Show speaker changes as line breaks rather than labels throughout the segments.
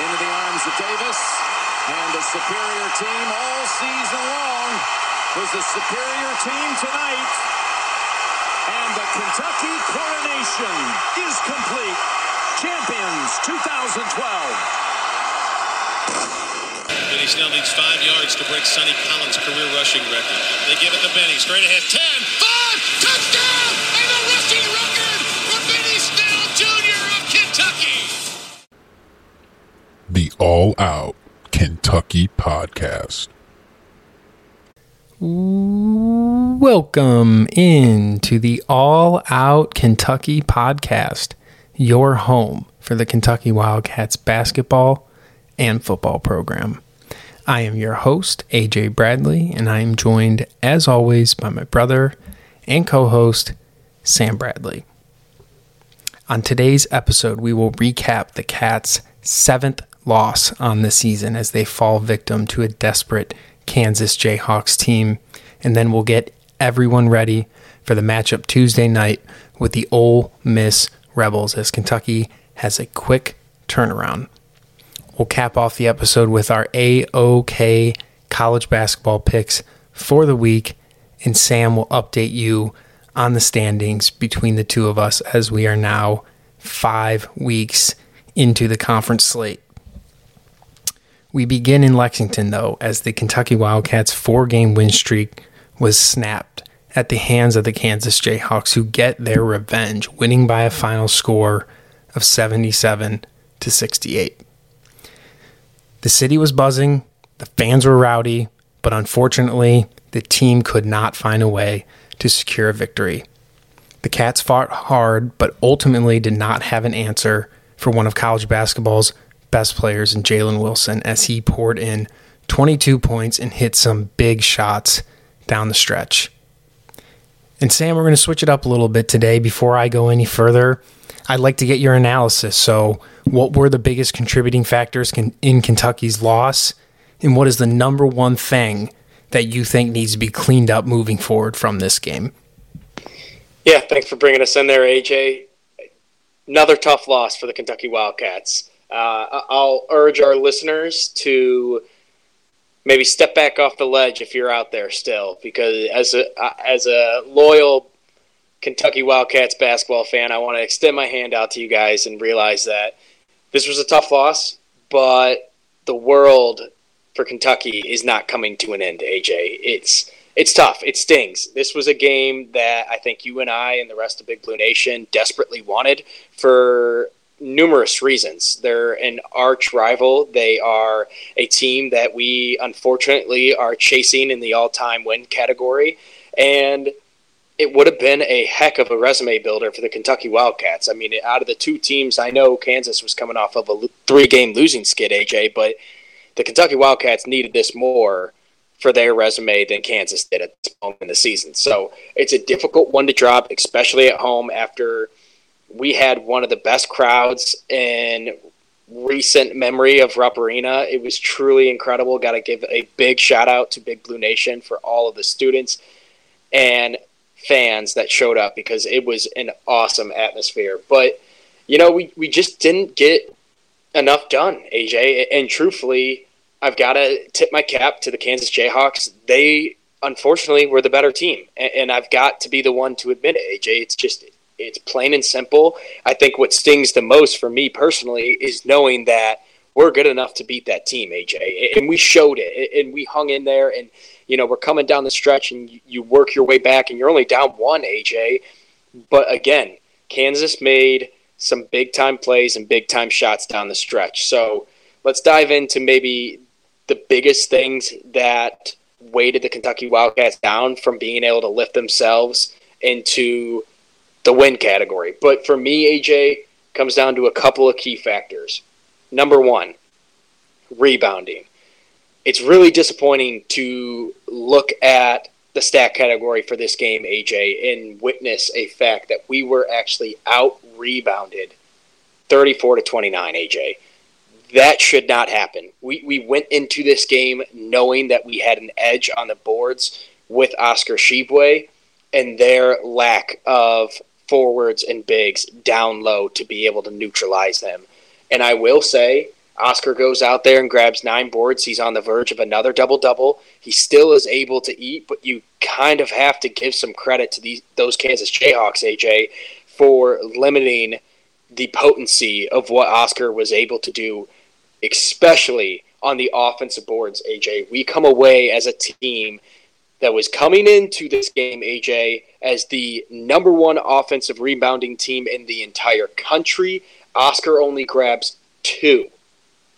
into the arms of Davis. And the superior team all season long was the superior team tonight. And the Kentucky coronation is complete. Champions 2012.
Benny Snell needs five yards to break Sonny Collins' career rushing record. They give it to Benny. Straight ahead. 10, 5, touchdown!
All Out Kentucky Podcast.
Welcome into the All Out Kentucky Podcast, your home for the Kentucky Wildcats basketball and football program. I am your host, AJ Bradley, and I am joined, as always, by my brother and co host, Sam Bradley. On today's episode, we will recap the Cats' seventh loss on the season as they fall victim to a desperate Kansas Jayhawks team, and then we'll get everyone ready for the matchup Tuesday night with the Ole Miss Rebels as Kentucky has a quick turnaround. We'll cap off the episode with our AOK college basketball picks for the week, and Sam will update you on the standings between the two of us as we are now five weeks into the conference slate. We begin in Lexington, though, as the Kentucky Wildcats' four game win streak was snapped at the hands of the Kansas Jayhawks, who get their revenge, winning by a final score of 77 to 68. The city was buzzing, the fans were rowdy, but unfortunately, the team could not find a way to secure a victory. The Cats fought hard, but ultimately did not have an answer for one of college basketball's best players in Jalen Wilson as he poured in 22 points and hit some big shots down the stretch. And Sam, we're going to switch it up a little bit today. Before I go any further, I'd like to get your analysis. So, what were the biggest contributing factors in Kentucky's loss? And what is the number one thing that you think needs to be cleaned up moving forward from this game?
Yeah, thanks for bringing us in there, AJ. Another tough loss for the Kentucky Wildcats. Uh, I'll urge our listeners to maybe step back off the ledge if you're out there still, because as a as a loyal Kentucky Wildcats basketball fan, I want to extend my hand out to you guys and realize that this was a tough loss, but the world for Kentucky is not coming to an end. AJ, it's it's tough. It stings. This was a game that I think you and I and the rest of Big Blue Nation desperately wanted for numerous reasons. They're an arch rival. They are a team that we unfortunately are chasing in the all-time win category, and it would have been a heck of a resume builder for the Kentucky Wildcats. I mean, out of the two teams, I know Kansas was coming off of a three-game losing skid, AJ, but the Kentucky Wildcats needed this more for their resume than Kansas did at this moment in the season. So it's a difficult one to drop, especially at home after we had one of the best crowds in recent memory of Rupp Arena. It was truly incredible. Got to give a big shout out to Big Blue Nation for all of the students and fans that showed up because it was an awesome atmosphere. But you know, we we just didn't get enough done, AJ. And truthfully, I've got to tip my cap to the Kansas Jayhawks. They unfortunately were the better team, and, I've got to be the one to admit it, AJ. It's just it's plain and simple. I think what stings the most for me personally is knowing that we're good enough to beat that team, AJ, and we showed it, and we hung in there, and you know we're coming down the stretch, and you work your way back, and you're only down one, AJ. But again, Kansas made some big time plays and big time shots down the stretch. So let's dive into maybe the biggest things that weighted the Kentucky Wildcats down from being able to lift themselves into the win category. But for me, AJ, comes down to a couple of key factors. Number one, rebounding. It's really disappointing to look at the stat category for this game, AJ, and witness a fact that we were actually out rebounded 34 to 29, AJ. That should not happen. We, we went into this game knowing that we had an edge on the boards with Oscar Tshiebwe and their lack of forwards and bigs down low to be able to neutralize them. And I will say, Oscar goes out there and grabs nine boards. He's on the verge of another double double. He still is able to eat, but you kind of have to give some credit to these those Kansas Jayhawks, AJ, for limiting the potency of what Oscar was able to do, especially on the offensive boards, AJ. We come away as a team that was coming into this game, AJ, as the number one offensive rebounding team in the entire country. Oscar only grabs two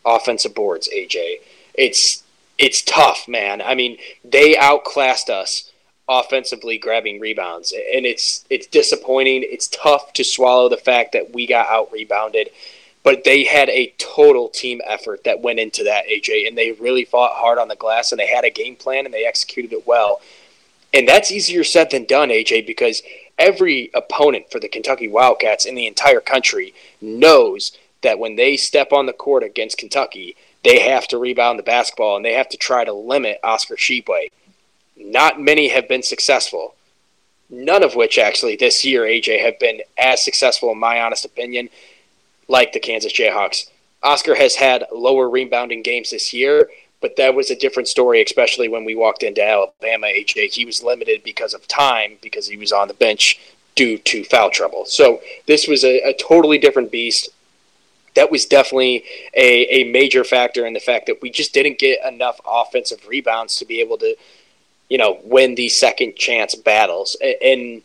offensive boards, AJ. It's it's tough, man. I mean, they outclassed us offensively grabbing rebounds and it's it's disappointing. It's tough to swallow the fact that we got out rebounded, but they had a total team effort that went into that, AJ, and they really fought hard on the glass and they had a game plan and they executed it well. And that's easier said than done, AJ, because every opponent for the Kentucky Wildcats in the entire country knows that when they step on the court against Kentucky, they have to rebound the basketball and they have to try to limit Oscar Tshiebwe. Not many have been successful. None of which, actually, this year, AJ, have been as successful, in my honest opinion, like the Kansas Jayhawks. Oscar has had lower rebounding games this year, but that was a different story, especially when we walked into Alabama, AJ. He was limited because of time, because he was on the bench due to foul trouble. So this was a, a totally different beast that was definitely a, a major factor in the fact that we just didn't get enough offensive rebounds to be able to, you know, win these second chance battles. And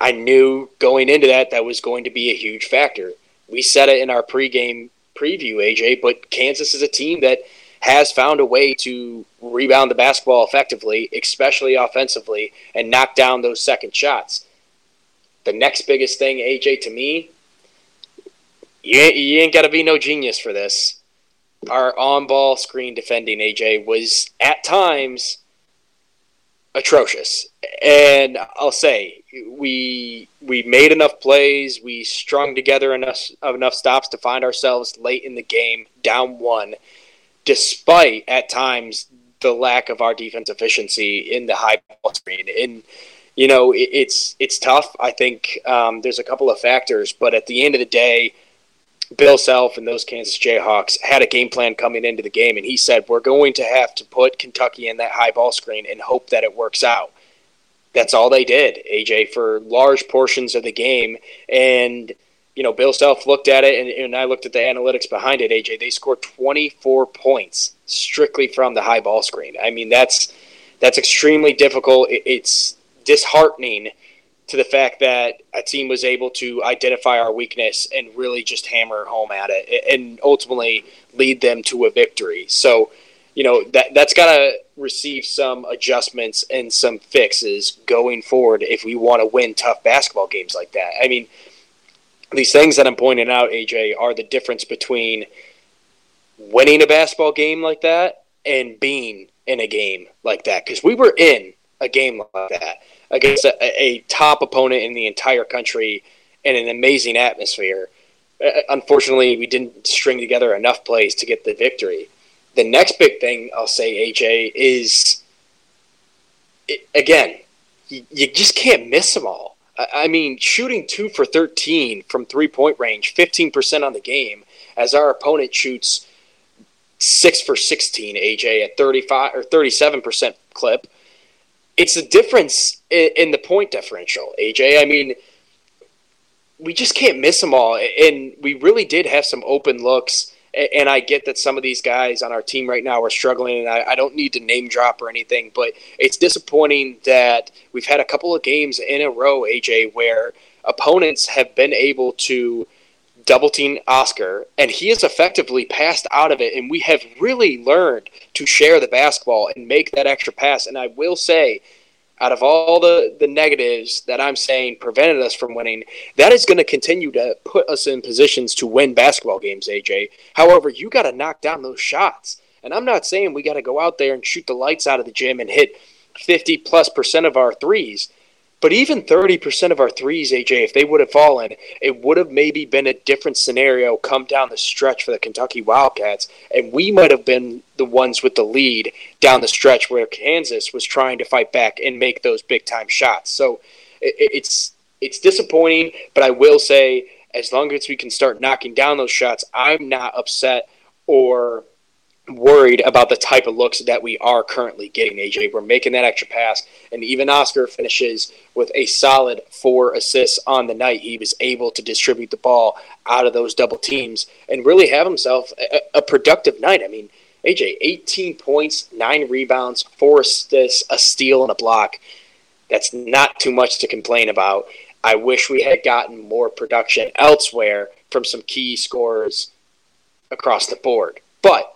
I knew going into that that was going to be a huge factor. We said it in our pregame preview, AJ, but Kansas is a team that has found a way to rebound the basketball effectively, especially offensively, and knock down those second shots. The next biggest thing, AJ, to me, you ain't, you ain't got to be no genius for this. Our on ball screen defending, AJ, was at times atrocious. And I'll say, we we made enough plays, we strung together enough enough stops to find ourselves late in the game, down one, despite at times the lack of our defense efficiency in the high ball screen. And you know, it, it's it's tough. I think um, there's a couple of factors, but at the end of the day, Bill Self and those Kansas Jayhawks had a game plan coming into the game, and he said, We're going to have to put Kentucky in that high ball screen and hope that it works out. That's all they did, AJ, for large portions of the game. And, you know, Bill Self looked at it, and, and I looked at the analytics behind it, AJ. They scored 24 points strictly from the high ball screen. I mean, that's that's extremely difficult. It's disheartening to the fact that a team was able to identify our weakness and really just hammer home at it and ultimately lead them to a victory. So, you know, that that's got to receive some adjustments and some fixes going forward if we want to win tough basketball games like that. I mean, these things that I'm pointing out, AJ, are the difference between winning a basketball game like that and being in a game like that because we were in a game like that against a, a, top opponent in the entire country in an amazing atmosphere. Uh, unfortunately, we didn't string together enough plays to get the victory. The next big thing I'll say, AJ, is it, again, you, you, just can't miss them all. I, mean, shooting two for 13 from three point range, 15% on the game, as our opponent shoots six for 16, AJ, at 35 or 37% clip it's a difference in, the point differential, AJ. I mean, we just can't miss them all, and we really did have some open looks. And I get that some of these guys on our team right now are struggling, and I, I don't need to name drop or anything, but it's disappointing that we've had a couple of games in a row, AJ, where opponents have been able to double team Oscar, and he has effectively passed out of it. And we have really learned to share the basketball and make that extra pass. And I will say, out of all the, the negatives that I'm saying prevented us from winning, that is going to continue to put us in positions to win basketball games, AJ. However, you got to knock down those shots. And I'm not saying we got to go out there and shoot the lights out of the gym and hit 50 plus percent of our threes. But even 30% of our threes, AJ, if they would have fallen, it would have maybe been a different scenario come down the stretch for the Kentucky Wildcats. And we might have been the ones with the lead down the stretch where Kansas was trying to fight back and make those big time shots. So it's it's disappointing, but I will say as long as we can start knocking down those shots, I'm not upset or worried about the type of looks that we are currently getting, AJ. We're making that extra pass, and even Oscar finishes with a solid four assists on the night. He was able to distribute the ball out of those double teams and really have himself a, a productive night. I mean, AJ, 18 points, nine rebounds, four assists, a steal, and a block. That's not too much to complain about. I wish we had gotten more production elsewhere from some key scorers across the board. But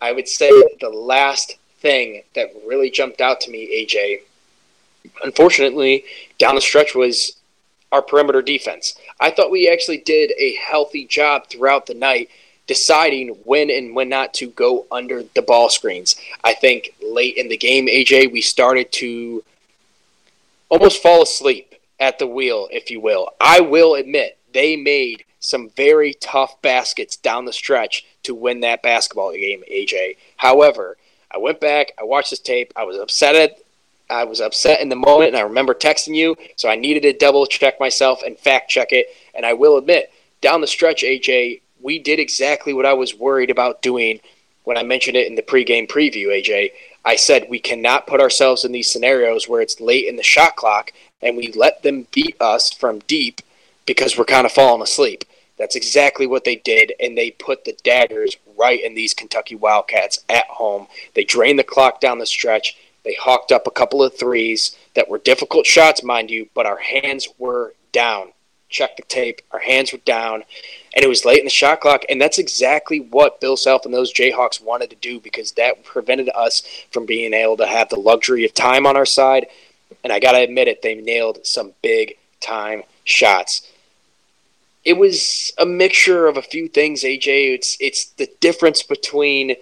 I would say the last thing that really jumped out to me, AJ, unfortunately, down the stretch was our perimeter defense. I thought we actually did a healthy job throughout the night deciding when and when not to go under the ball screens. I think late in the game, AJ, we started to almost fall asleep at the wheel, if you will. I will admit they made some very tough baskets down the stretch to win that basketball game, AJ. However, I went back, I watched this tape, I was upset at I was upset in the moment and I remember texting you, so I needed to double check myself and fact check it. And I will admit, down the stretch, AJ, we did exactly what I was worried about doing when I mentioned it in the pregame preview, AJ. I said we cannot put ourselves in these scenarios where it's late in the shot clock and we let them beat us from deep because we're kind of falling asleep. That's exactly what they did, and they put the daggers right in these Kentucky Wildcats at home. They drained the clock down the stretch. They hawked up a couple of threes that were difficult shots, mind you, but our hands were down. Check the tape. Our hands were down, and it was late in the shot clock. And that's exactly what Bill Self and those Jayhawks wanted to do because that prevented us from being able to have the luxury of time on our side. And I got to admit it, they nailed some big time shots it was a mixture of a few things, AJ. It's it's the difference between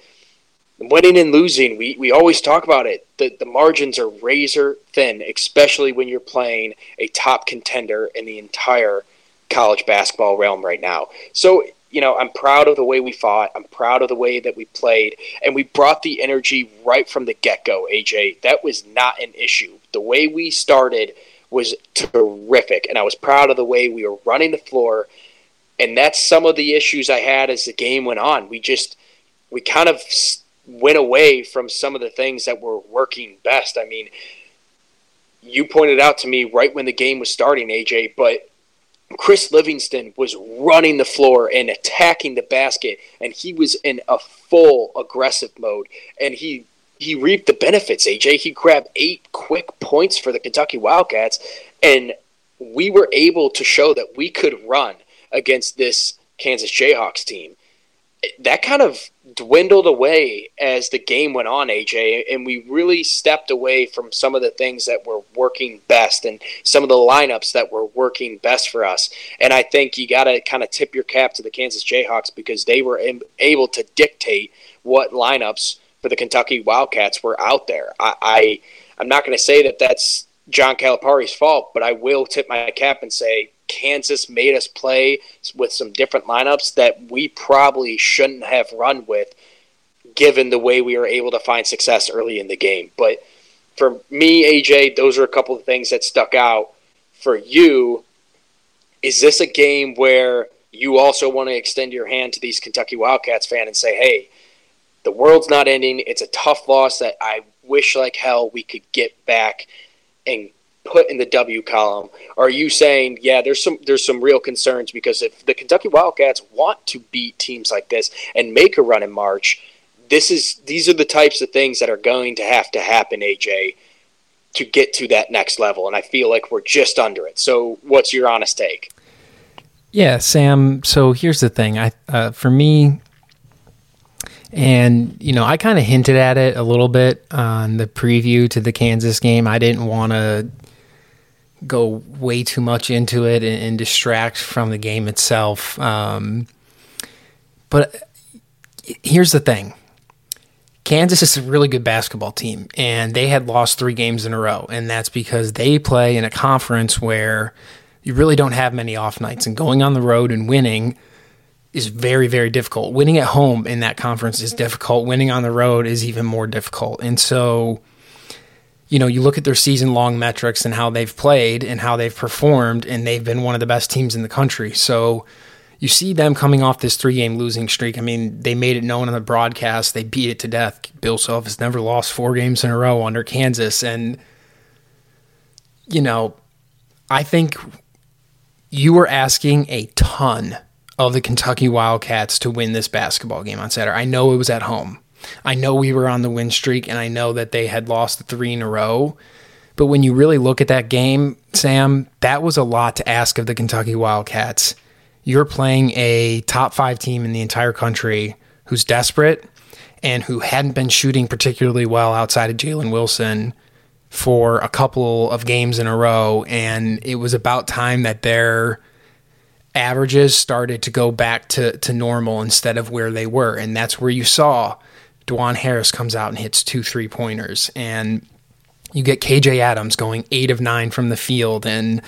winning and losing. We we always talk about it. The the margins are razor thin, especially when you're playing a top contender in the entire college basketball realm right now. So, you know, I'm proud of the way we fought. I'm proud of the way that we played. And we brought the energy right from the get go, AJ. That was not an issue. The way we started was terrific, and I was proud of the way we were running the floor. And that's some of the issues I had as the game went on. We just we kind of went away from some of the things that were working best. I mean, you pointed out to me right when the game was starting, AJ, but Chris Livingston was running the floor and attacking the basket, and he was in a full aggressive mode, and he he reaped the benefits. AJ he grabbed eight quick points for the Kentucky Wildcats, and we were able to show that we could run against this Kansas Jayhawks team. That kind of dwindled away as the game went on, AJ, and we really stepped away from some of the things that were working best and some of the lineups that were working best for us. And I think you got to kind of tip your cap to the Kansas Jayhawks because they were able to dictate what lineups for the Kentucky Wildcats were out there. I, I I'm not going to say that that's John Calipari's fault, but I will tip my cap and say Kansas made us play with some different lineups that we probably shouldn't have run with, given the way we were able to find success early in the game. But for me, AJ, those are a couple of things that stuck out. For you, is this a game where you also want to extend your hand to these Kentucky Wildcats fan and say, hey, the world's not ending. It's a tough loss that I wish like hell we could get back and put in the W column. Are you saying, yeah, there's some there's some real concerns because if the Kentucky Wildcats want to beat teams like this and make a run in March, this is these are the types of things that are going to have to happen, AJ, to get to that next level. And I feel like we're just under it. So, what's your honest take?
Yeah, Sam. So here's the thing. I uh, for me, and, you know, I kind of hinted at it a little bit on the preview to the Kansas game. I didn't want to go way too much into it and, and distract from the game itself. Um, but here's the thing Kansas is a really good basketball team, and they had lost three games in a row. And that's because they play in a conference where you really don't have many off nights. And going on the road and winning is very, very difficult. Winning at home in that conference is difficult. Winning on the road is even more difficult. And so, you know, you look at their season long metrics and how they've played and how they've performed, and they've been one of the best teams in the country. So, you see them coming off this three game losing streak. I mean, they made it known on the broadcast. They beat it to death. Bill Self has never lost four games in a row under Kansas. And, you know, I think you were asking a ton of the Kentucky Wildcats to win this basketball game on Saturday. I know it was at home. I know we were on the win streak, and I know that they had lost three in a row. But when you really look at that game, Sam, that was a lot to ask of the Kentucky Wildcats. You're playing a top five team in the entire country who's desperate and who hadn't been shooting particularly well outside of Jalen Wilson for a couple of games in a row. And it was about time that their averages started to go back to, to normal instead of where they were. And that's where you saw Dajuan Harris comes out and hits two three pointers. And you get KJ Adams going eight of nine from the field. And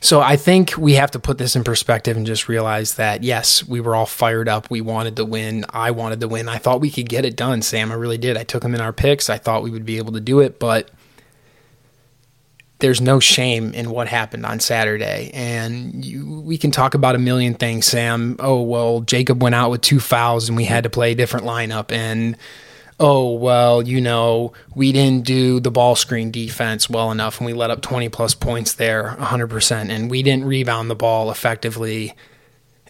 so I think we have to put this in perspective and just realize that, yes, we were all fired up. We wanted to win. I wanted to win. I thought we could get it done, Sam. I really did. I took them in our picks. I thought we would be able to do it, but there's no shame in what happened on Saturday. And you, we can talk about a million things, Sam. Oh, well, Jacob went out with two fouls and we had to play a different lineup. And oh, well, you know, we didn't do the ball screen defense well enough and we let up 20 plus points there 100%. And we didn't rebound the ball effectively.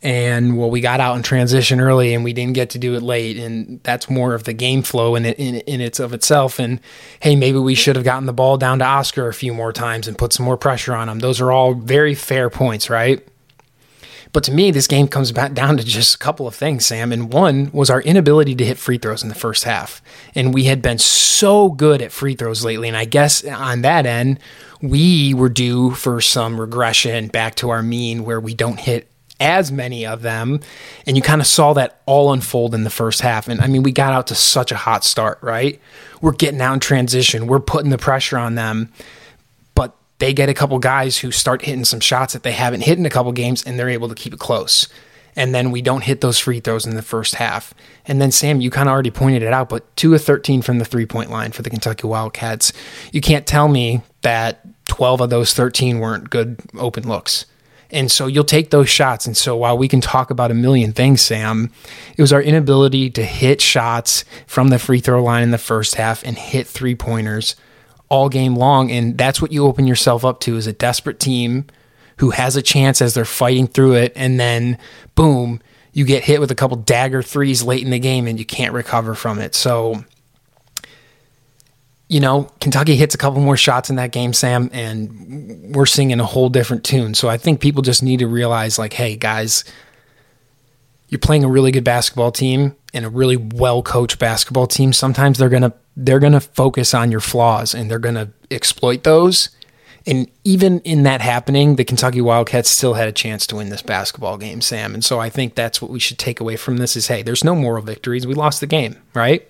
And well, we got out in transition early and we didn't get to do it late. And that's more of the game flow in, it, in, in its of itself. And hey, maybe we should have gotten the ball down to Oscar a few more times and put some more pressure on him. Those are all very fair points, right? But to me, this game comes back down to just a couple of things, Sam. And one was our inability to hit free throws in the first half. And we had been so good at free throws lately. And I guess on that end, we were due for some regression back to our mean where we don't hit as many of them. And you kind of saw that all unfold in the first half. And I mean, we got out to such a hot start, right? We're getting out in transition, we're putting the pressure on them But they get a couple guys who start hitting some shots that they haven't hit in a couple games and they're able to keep it close. And then we don't hit those free throws in the first half. And then, Sam, you kind of already pointed it out, but 2 of 13 from the three point line for the Kentucky Wildcats. You can't tell me that 12 of those 13 weren't good open looks. And so you'll take those shots. And so while we can talk about a million things, Sam, it was our inability to hit shots from the free throw line in the first half and hit three pointers all game long. And that's what you open yourself up to is a desperate team who has a chance as they're fighting through it. And then, boom, you get hit with a couple dagger threes late in the game and you can't recover from it. So, you know, Kentucky hits a couple more shots in that game, Sam, and we're singing a whole different tune. So I think people just need to realize, like, hey, guys, you're playing a really good basketball team and a really well coached basketball team. Sometimes they're gonna they're to focus on your flaws and they're to exploit those. And even in that happening, the Kentucky Wildcats still had a chance to win this basketball game, Sam. And so I think that's what we should take away from this is hey, there's no moral victories. We lost the game, right?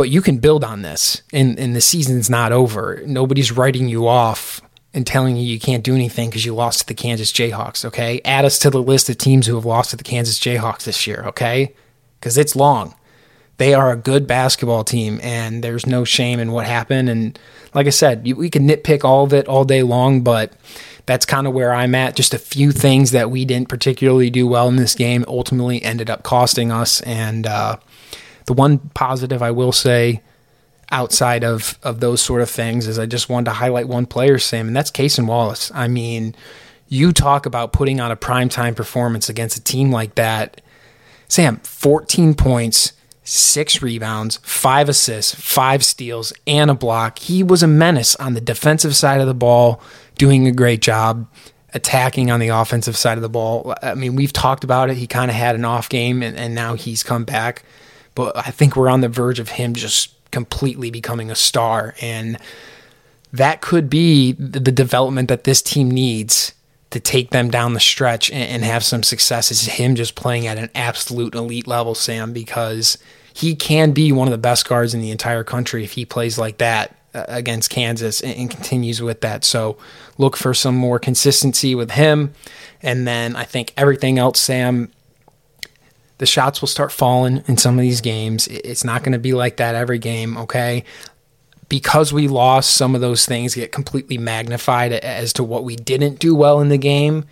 But you can build on this and, and the season's not over. Nobody's writing you off and telling you you can't do anything because you lost to the Kansas Jayhawks, okay? Add us to the list of teams who have lost to the Kansas Jayhawks this year, okay? Because it's long they are a good basketball team, and there's no shame in what happened. And like I said, we can nitpick all of it all day long, but that's kind of where I'm at. Just a few things that we didn't particularly do well in this game ultimately ended up costing us. And uh, the one positive I will say outside of of those sort of things is I just wanted to highlight one player, Sam, and that's Cason Wallace. I mean, you talk about putting on a primetime performance against a team like that. Sam, 14 points, six rebounds, five assists, five steals, and a block. He was a menace on the defensive side of the ball, doing a great job attacking on the offensive side of the ball. I mean, we've talked about it. He kind of had an off game, and, and now he's come back. But I think we're on the verge of him just completely becoming a star. And that could be the development that this team needs to take them down the stretch and, have some success is him just playing at an absolute elite level, Sam, because – he can be one of the best guards in the entire country if he plays like that uh, against Kansas and, and, continues with that. So look for some more consistency with him. And then I think everything else, Sam, the shots will start falling in some of these games. It's not going to be like that every game, okay? Because we lost, some of those things get completely magnified as to what we didn't do well in the game.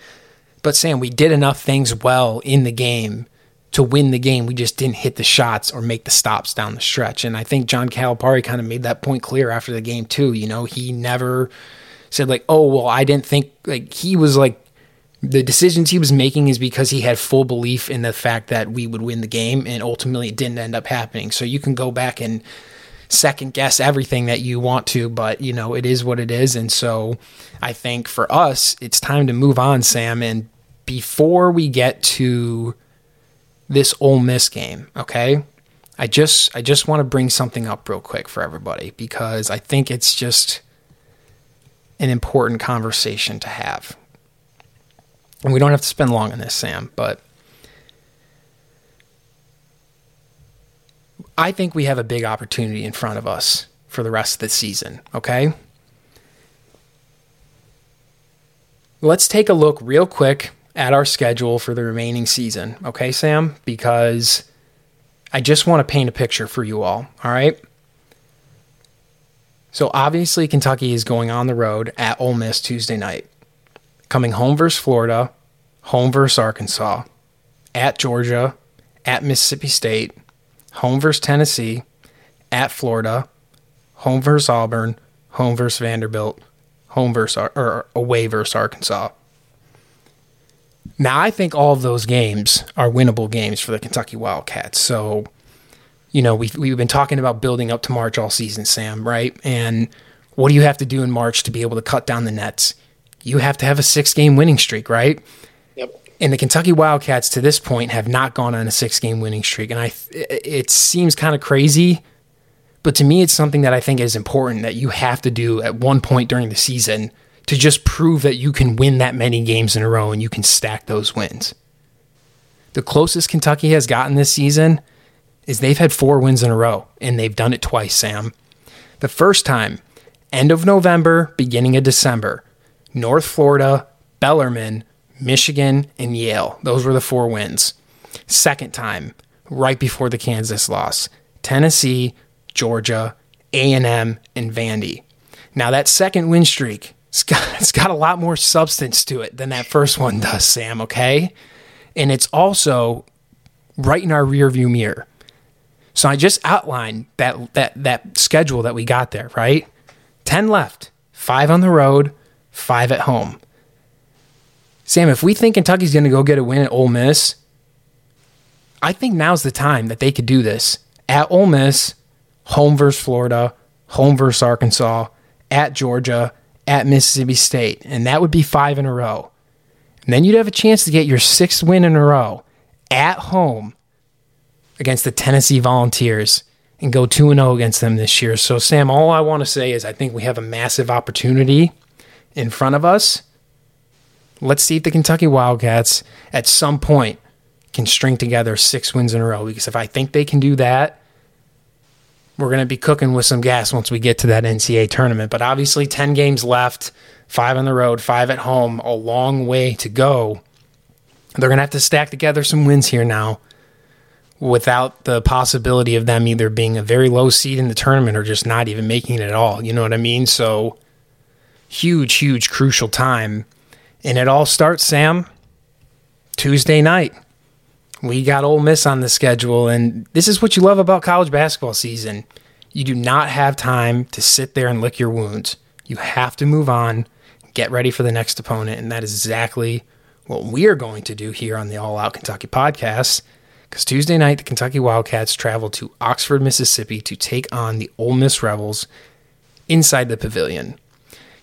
But Sam, we did enough things well in the game to win the game. We just didn't hit the shots or make the stops down the stretch. And I think John Calipari kind of made that point clear after the game too. You know, he never said like, "Oh, well, I didn't think like he was like the decisions he was making is because he had full belief in the fact that we would win the game and ultimately it didn't end up happening. So you can go back and second guess everything that you want to, but you know, it is what it is. And so I think for us, it's time to move on, Sam. And before we get to this Ole Miss game, okay? I just I just want to bring something up real quick for everybody because I think it's just an important conversation to have. And we don't have to spend long on this, Sam, but I think we have a big opportunity in front of us for the rest of the season, okay? Let's take a look real quick at our schedule for the remaining season, okay, Sam? Because I just want to paint a picture for you all, all right? So obviously Kentucky is going on the road at Ole Miss Tuesday night. Coming home versus Florida, home versus Arkansas, at Georgia, at Mississippi State, home versus Tennessee, at Florida, home versus Auburn, home versus Vanderbilt, home versus or away versus Arkansas. Now I think all of those games are winnable games for the Kentucky Wildcats. So, you know, we've we've been talking about building up to March all season, Sam, right? And what do you have to do in March to be able to cut down the nets? You have to have a six game winning streak, right?
Yep.
And the Kentucky Wildcats to this point have not gone on a six game winning streak. And I, it seems kind of crazy, but to me, it's something that I think is important that you have to do at one point during the season to just prove that you can win that many games in a row and you can stack those wins. The closest Kentucky has gotten this season is they've had four wins in a row, and they've done it twice, Sam. The first time, end of November, beginning of December, North Florida, Bellarmine, Michigan, and Yale. Those were the four wins. Second time, right before the Kansas loss, Tennessee, Georgia, A&M, and Vandy. Now that second win streak, it's got, it's got a lot more substance to it than that first one does, Sam, okay? And it's also right in our rearview mirror. So I just outlined that that that schedule that we got there, right? 10 left, 5 on the road, 5 at home. Sam, if we think Kentucky's going to go get a win at Ole Miss, I think now's the time that they could do this. At Ole Miss, home versus Florida, home versus Arkansas, at Georgia, at Mississippi State, and that would be five in a row. And then you'd have a chance to get your sixth win in a row at home against the Tennessee Volunteers and go 2 0 against them this year. So, Sam, all I want to say is I think we have a massive opportunity in front of us. Let's see if the Kentucky Wildcats at some point can string together six wins in a row. Because if I think they can do that, we're going to be cooking with some gas once we get to that NCAA tournament. But obviously, 10 games left, five on the road, five at home, a long way to go. They're going to have to stack together some wins here now without the possibility of them either being a very low seed in the tournament or just not even making it at all. You know what I mean? So, huge, huge, crucial time. And it all starts, Sam, Tuesday night we got Ole Miss on the schedule, and this is what you love about college basketball season. You do not have time to sit there and lick your wounds. You have to move on, get ready for the next opponent, and that is exactly what we are going to do here on the All Out Kentucky podcast. Because Tuesday night, the Kentucky Wildcats travel to Oxford, Mississippi to take on the Ole Miss Rebels inside the pavilion.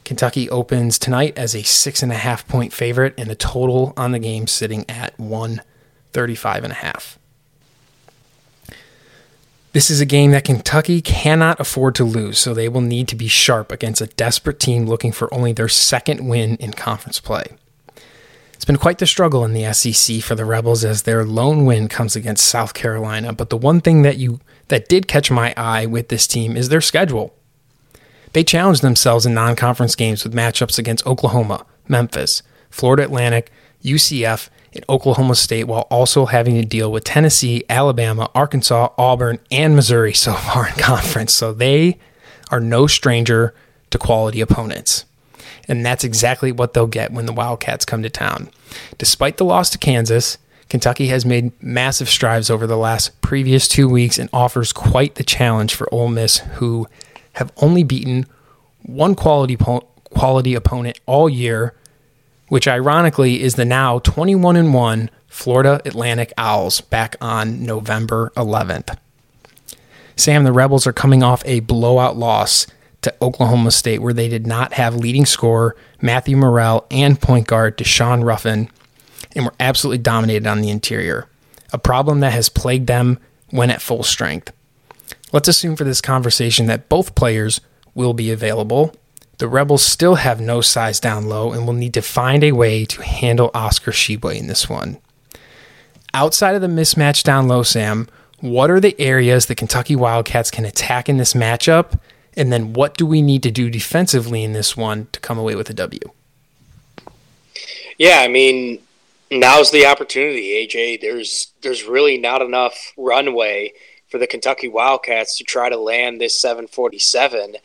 Kentucky opens tonight as a six and a half point favorite, and the total on the game sitting at one 35 and a half. This is a game that Kentucky cannot afford to lose, so they will need to be sharp against a desperate team looking for only their second win in conference play. It's been quite the struggle in the SEC for the Rebels as their lone win comes against South Carolina, but the one thing that you that did catch my eye with this team is their schedule. They challenged themselves in non-conference games with matchups against Oklahoma, Memphis, Florida Atlantic, UCF, and Oklahoma State while also having to deal with Tennessee, Alabama, Arkansas, Auburn, and Missouri so far in conference. So they are no stranger to quality opponents. And that's exactly what they'll get when the Wildcats come to town. Despite the loss to Kansas, Kentucky has made massive strides over the last previous two weeks and offers quite the challenge for Ole Miss, who have only beaten one quality quality opponent all year, which ironically is the now 21 and 1 Florida Atlantic Owls back on November 11th. Sam, the Rebels are coming off a blowout loss to Oklahoma State where they did not have leading scorer Matthew Murrell and point guard Daeshun Ruffin and were absolutely dominated on the interior, a problem that has plagued them when at full strength. Let's assume for this conversation that both players will be available. The Rebels still have no size down low and will need to find a way to handle Oscar Tshiebwe in this one. Outside of the mismatch down low, Sam, what are the areas the Kentucky Wildcats can attack in this matchup? And then what do we need to do defensively in this one to come away with a W?
Yeah, I mean, now's the opportunity, AJ. There's there's really not enough runway for the Kentucky Wildcats to try to land this 747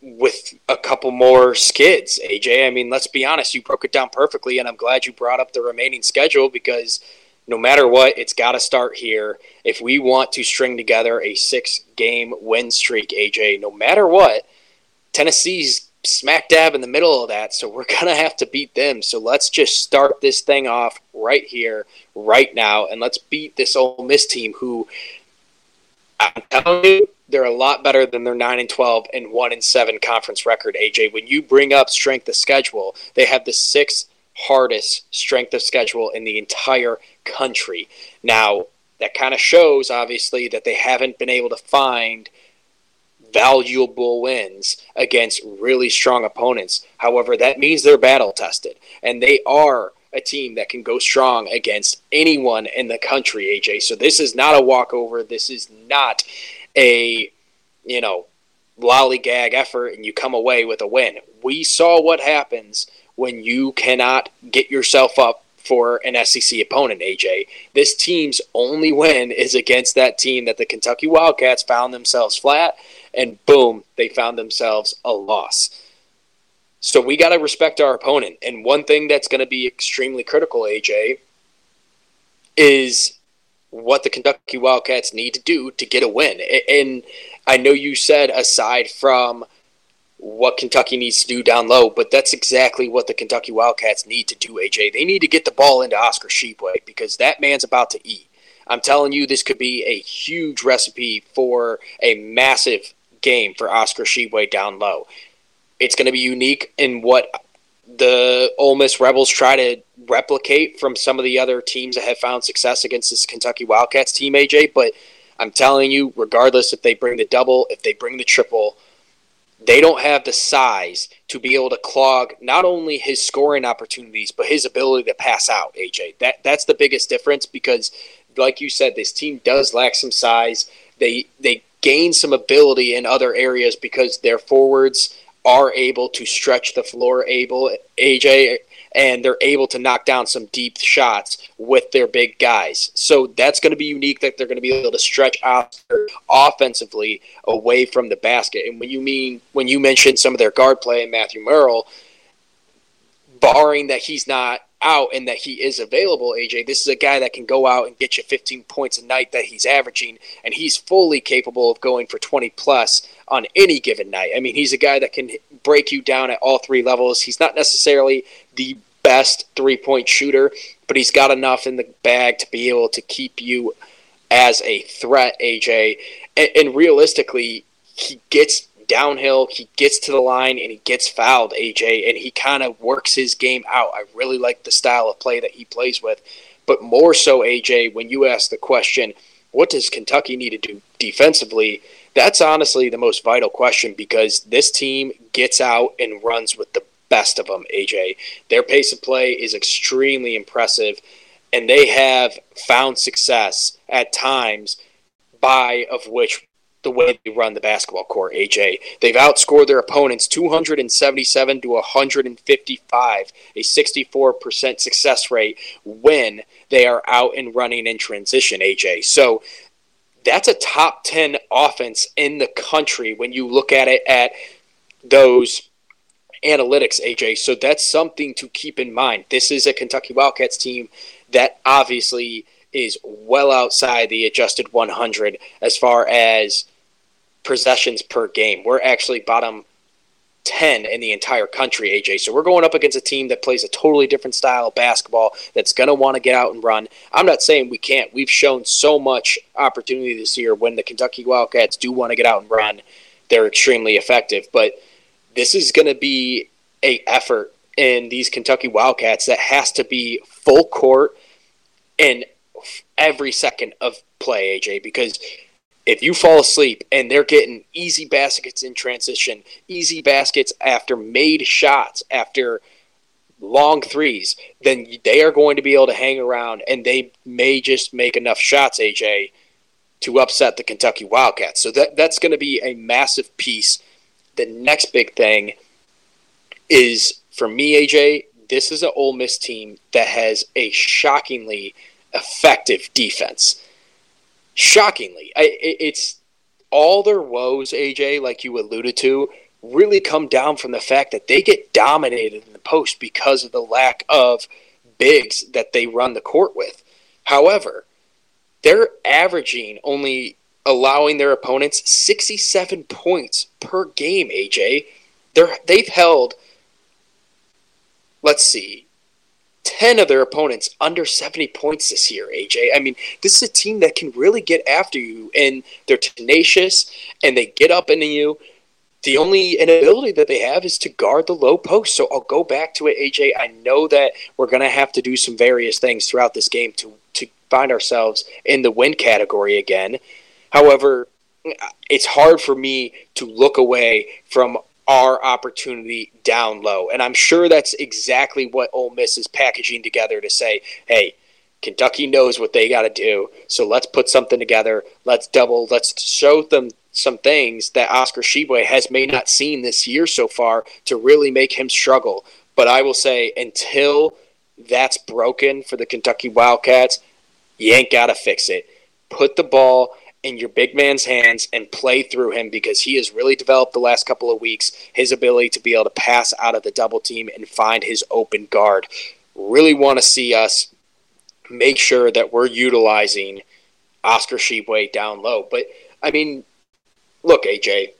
with a couple more skids, AJ. I mean, let's be honest, you broke it down perfectly, and I'm glad you brought up the remaining schedule because no matter what, it's got to start here. If we want to string together a six game win streak, AJ, no matter what, Tennessee's smack dab in the middle of that, so we're going to have to beat them. So let's just start this thing off right here, right now, and let's beat this Ole Miss team who I'm telling you, they're a lot better than their 9 and 12 and 1 and 7 conference record, AJ. When you bring up strength of schedule, they have the sixth hardest strength of schedule in the entire country. Now, that kind of shows, obviously, that they haven't been able to find valuable wins against really strong opponents. However, that means they're battle tested, and they are a team that can go strong against anyone in the country, AJ. So this is not a walkover. This is not a, you know, lollygag effort and you come away with a win. We saw what happens when you cannot get yourself up for an SEC opponent, AJ. This team's only win is against that team that the Kentucky Wildcats found themselves flat, and boom, they found themselves a loss. So we got to respect our opponent. And one thing that's going to be extremely critical, AJ, is what the Kentucky Wildcats need to do to get a win. And I know you said aside from what Kentucky needs to do down low, but that's exactly what the Kentucky Wildcats need to do, AJ. They need to get the ball into Oscar Tshiebwe because that man's about to eat. I'm telling you, this could be a huge recipe for a massive game for Oscar Tshiebwe down low. It's going to be unique in what the Ole Miss Rebels try to replicate from some of the other teams that have found success against this Kentucky Wildcats team, AJ. But I'm telling you, regardless if they bring the double, if they bring the triple, they don't have the size to be able to clog not only his scoring opportunities but his ability to pass out. AJ, that that's the biggest difference because, like you said, this team does lack some size. They they gain some ability in other areas because their forwards are able to stretch the floor. Able AJ and they're able to knock down some deep shots with their big guys. So that's going to be unique that they're going to be able to stretch out offensively away from the basket. And when you mean when you mentioned some of their guard play and Matthew Murrell, barring that he's not out and that he is available, AJ, this is a guy that can go out and get you 15 points a night that he's averaging, and he's fully capable of going for 20 plus on any given night. I mean, he's a guy that can break you down at all three levels. He's not necessarily the best three point shooter, but he's got enough in the bag to be able to keep you as a threat, AJ. And, and realistically, he gets downhill, he gets to the line, and he gets fouled, AJ, and he kind of works his game out. I really like the style of play that he plays with. But more so, AJ, when you ask the question, what does Kentucky need to do defensively? That's honestly the most vital question because this team gets out and runs with the best of them, AJ. Their pace of play is extremely impressive, and they have found success at times by of which the way they run the basketball court, AJ. They've outscored their opponents 277 to 155, a 64% success rate when they are out and running in transition, AJ. So that's a top 10 offense in the country when you look at it at those analytics, AJ. So that's something to keep in mind. This is a Kentucky Wildcats team that obviously is well outside the adjusted 100 as far as possessions per game. We're actually bottom 10 in the entire country, AJ. So we're going up against a team that plays a totally different style of basketball that's going to want to get out and run. I'm not saying we can't. We've shown so much opportunity this year when the Kentucky Wildcats do want to get out and run. They're extremely effective, but this is going to be a effort in these Kentucky Wildcats that has to be full court in every second of play, AJ, because if you fall asleep and they're getting easy baskets in transition, easy baskets after made shots, after long threes, then they are going to be able to hang around and they may just make enough shots, AJ, to upset the Kentucky Wildcats. So that that's going to be a massive piece. The next big thing is for me, AJ, this is an Ole Miss team that has a shockingly effective defense shockingly, I, it's all their woes, AJ, like you alluded to, really come down from the fact that they get dominated in the post because of the lack of bigs that they run the court with. However, they're averaging only allowing their opponents 67 points per game, AJ. They're, they've held, let's see, 10 of their opponents under 70 points this year, AJ. I mean, this is a team that can really get after you, and they're tenacious and they get up into you. The only inability that they have is to guard the low post. So I'll go back to it, AJ. I know that we're going to have to do some various things throughout this game to, to find ourselves in the win category again. However, it's hard for me to look away from our opportunity down low. And I'm sure that's exactly what Ole Miss is packaging together to say, hey, Kentucky knows what they got to do. So let's put something together. Let's double. Let's show them some things that Oscar Tshiebwe has may not seen this year so far to really make him struggle. But I will say until that's broken for the Kentucky Wildcats, you ain't got to fix it. Put the ball in your big man's hands and play through him because he has really developed the last couple of weeks his ability to be able to pass out of the double team and find his open guard. Really want to see us make sure that we're utilizing Oscar Tshiebwe down low. But I mean, look, AJ,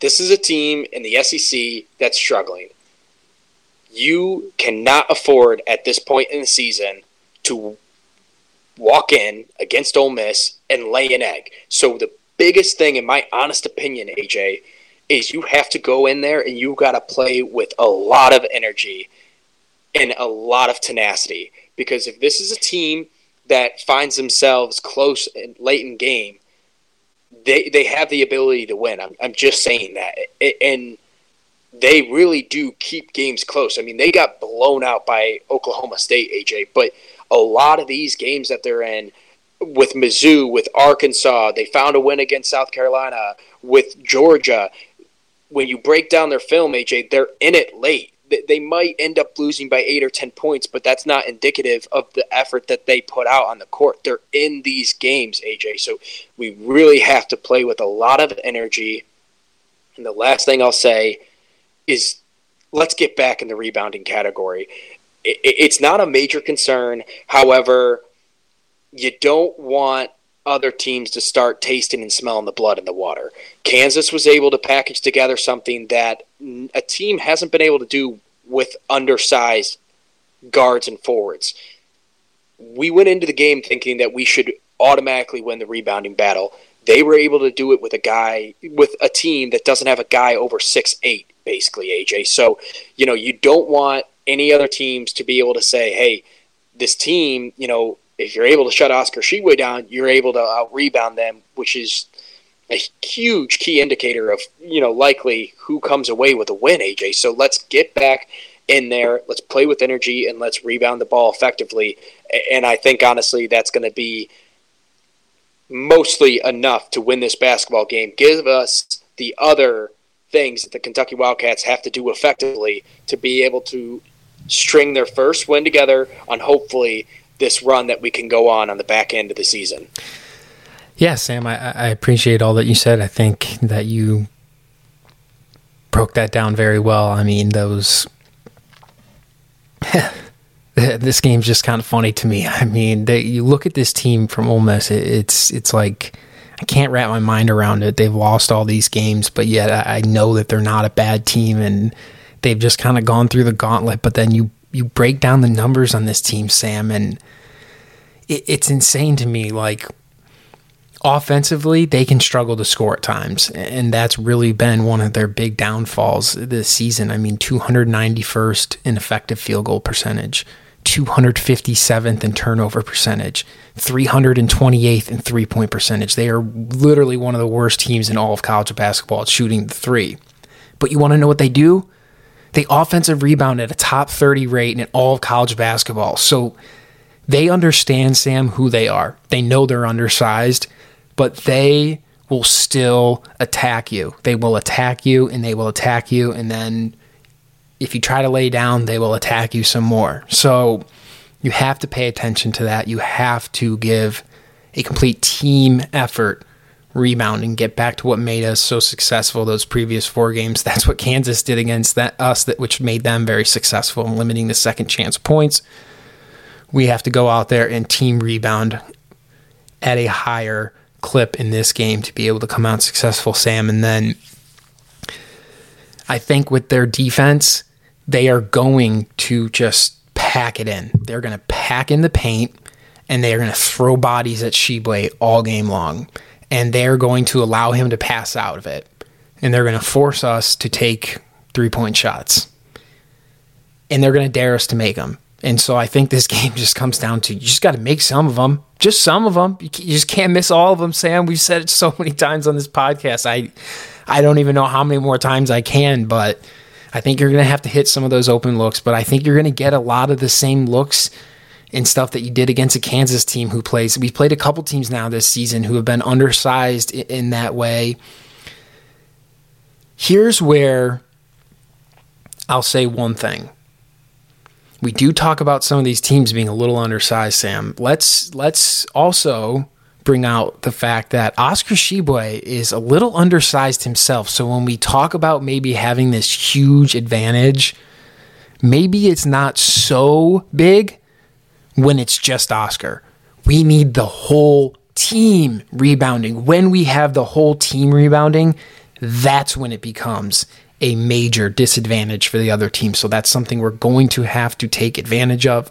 this is a team in the SEC that's struggling. You cannot afford at this point in the season to walk in against Ole Miss and lay an egg. So the biggest thing, in my honest opinion, AJ, is you have to go in there and you got to play with a lot of energy and a lot of tenacity. Because if this is a team that finds themselves close and late in game, they they have the ability to win. I'm, I'm just saying that, and they really do keep games close. I mean, they got blown out by Oklahoma State, AJ, but a lot of these games that they're in with Mizzou, with Arkansas, they found a win against South Carolina, with Georgia. When you break down their film, AJ, they're in it late. They might end up losing by eight or 10 points, but that's not indicative of the effort that they put out on the court. They're in these games, AJ. So we really have to play with a lot of energy. And the last thing I'll say is let's get back in the rebounding category it, it's not a major concern. However, you don't want other teams to start tasting and smelling the blood in the water. Kansas was able to package together something that a team hasn't been able to do with undersized guards and forwards. We went into the game thinking that we should automatically win the rebounding battle. They were able to do it with a guy with a team that doesn't have a guy over six eight, basically, AJ. So, you know, you don't want any other teams to be able to say, hey, this team, you know, if you're able to shut Oscar Tshiebwe down, you're able to out rebound them, which is a huge key indicator of, you know, likely who comes away with a win, AJ. So let's get back in there. Let's play with energy and let's rebound the ball effectively. And I think, honestly, that's going to be mostly enough to win this basketball game. Give us the other things that the Kentucky Wildcats have to do effectively to be able to string their first win together on hopefully this run that we can go on on the back end of the season.
Yeah, Sam, I, I appreciate all that you said. I think that you broke that down very well. I mean, those. this game's just kind of funny to me. I mean, they, you look at this team from Ole Miss, it, it's it's like I can't wrap my mind around it. They've lost all these games, but yet I, I know that they're not a bad team, and they've just kind of gone through the gauntlet. But then you you break down the numbers on this team, Sam, and it, it's insane to me. Like offensively, they can struggle to score at times, and that's really been one of their big downfalls this season. I mean, 291st in effective field goal percentage, 257th in turnover percentage, 328th in three point percentage. They are literally one of the worst teams in all of college basketball at shooting the three. But you want to know what they do? They offensive rebound at a top 30 rate in all of college basketball. So they understand, Sam, who they are. They know they're undersized but they will still attack you. They will attack you and they will attack you. And then if you try to lay down, they will attack you some more. So you have to pay attention to that. You have to give a complete team effort rebound and get back to what made us so successful those previous four games. That's what Kansas did against that us that which made them very successful in limiting the second chance points. We have to go out there and team rebound at a higher clip in this game to be able to come out successful, Sam. And then I think with their defense, they are going to just pack it in. They're going to pack in the paint and they are going to throw bodies at Tshiebwe all game long. And they're going to allow him to pass out of it. And they're going to force us to take three point shots. And they're going to dare us to make them. And so I think this game just comes down to you just got to make some of them, just some of them. You, just can't miss all of them, Sam. We've said it so many times on this podcast. I I don't even know how many more times I can, but I think you're going to have to hit some of those open looks. But I think you're going to get a lot of the same looks and stuff that you did against a Kansas team who plays. We've played a couple teams now this season who have been undersized in that way. Here's where I'll say one thing we do talk about some of these teams being a little undersized, Sam. Let's let's also bring out the fact that Oscar Tshiebwe is a little undersized himself. So when we talk about maybe having this huge advantage, maybe it's not so big when it's just Oscar. We need the whole team rebounding. When we have the whole team rebounding, that's when it becomes a major disadvantage for the other team. So that's something we're going to have to take advantage of.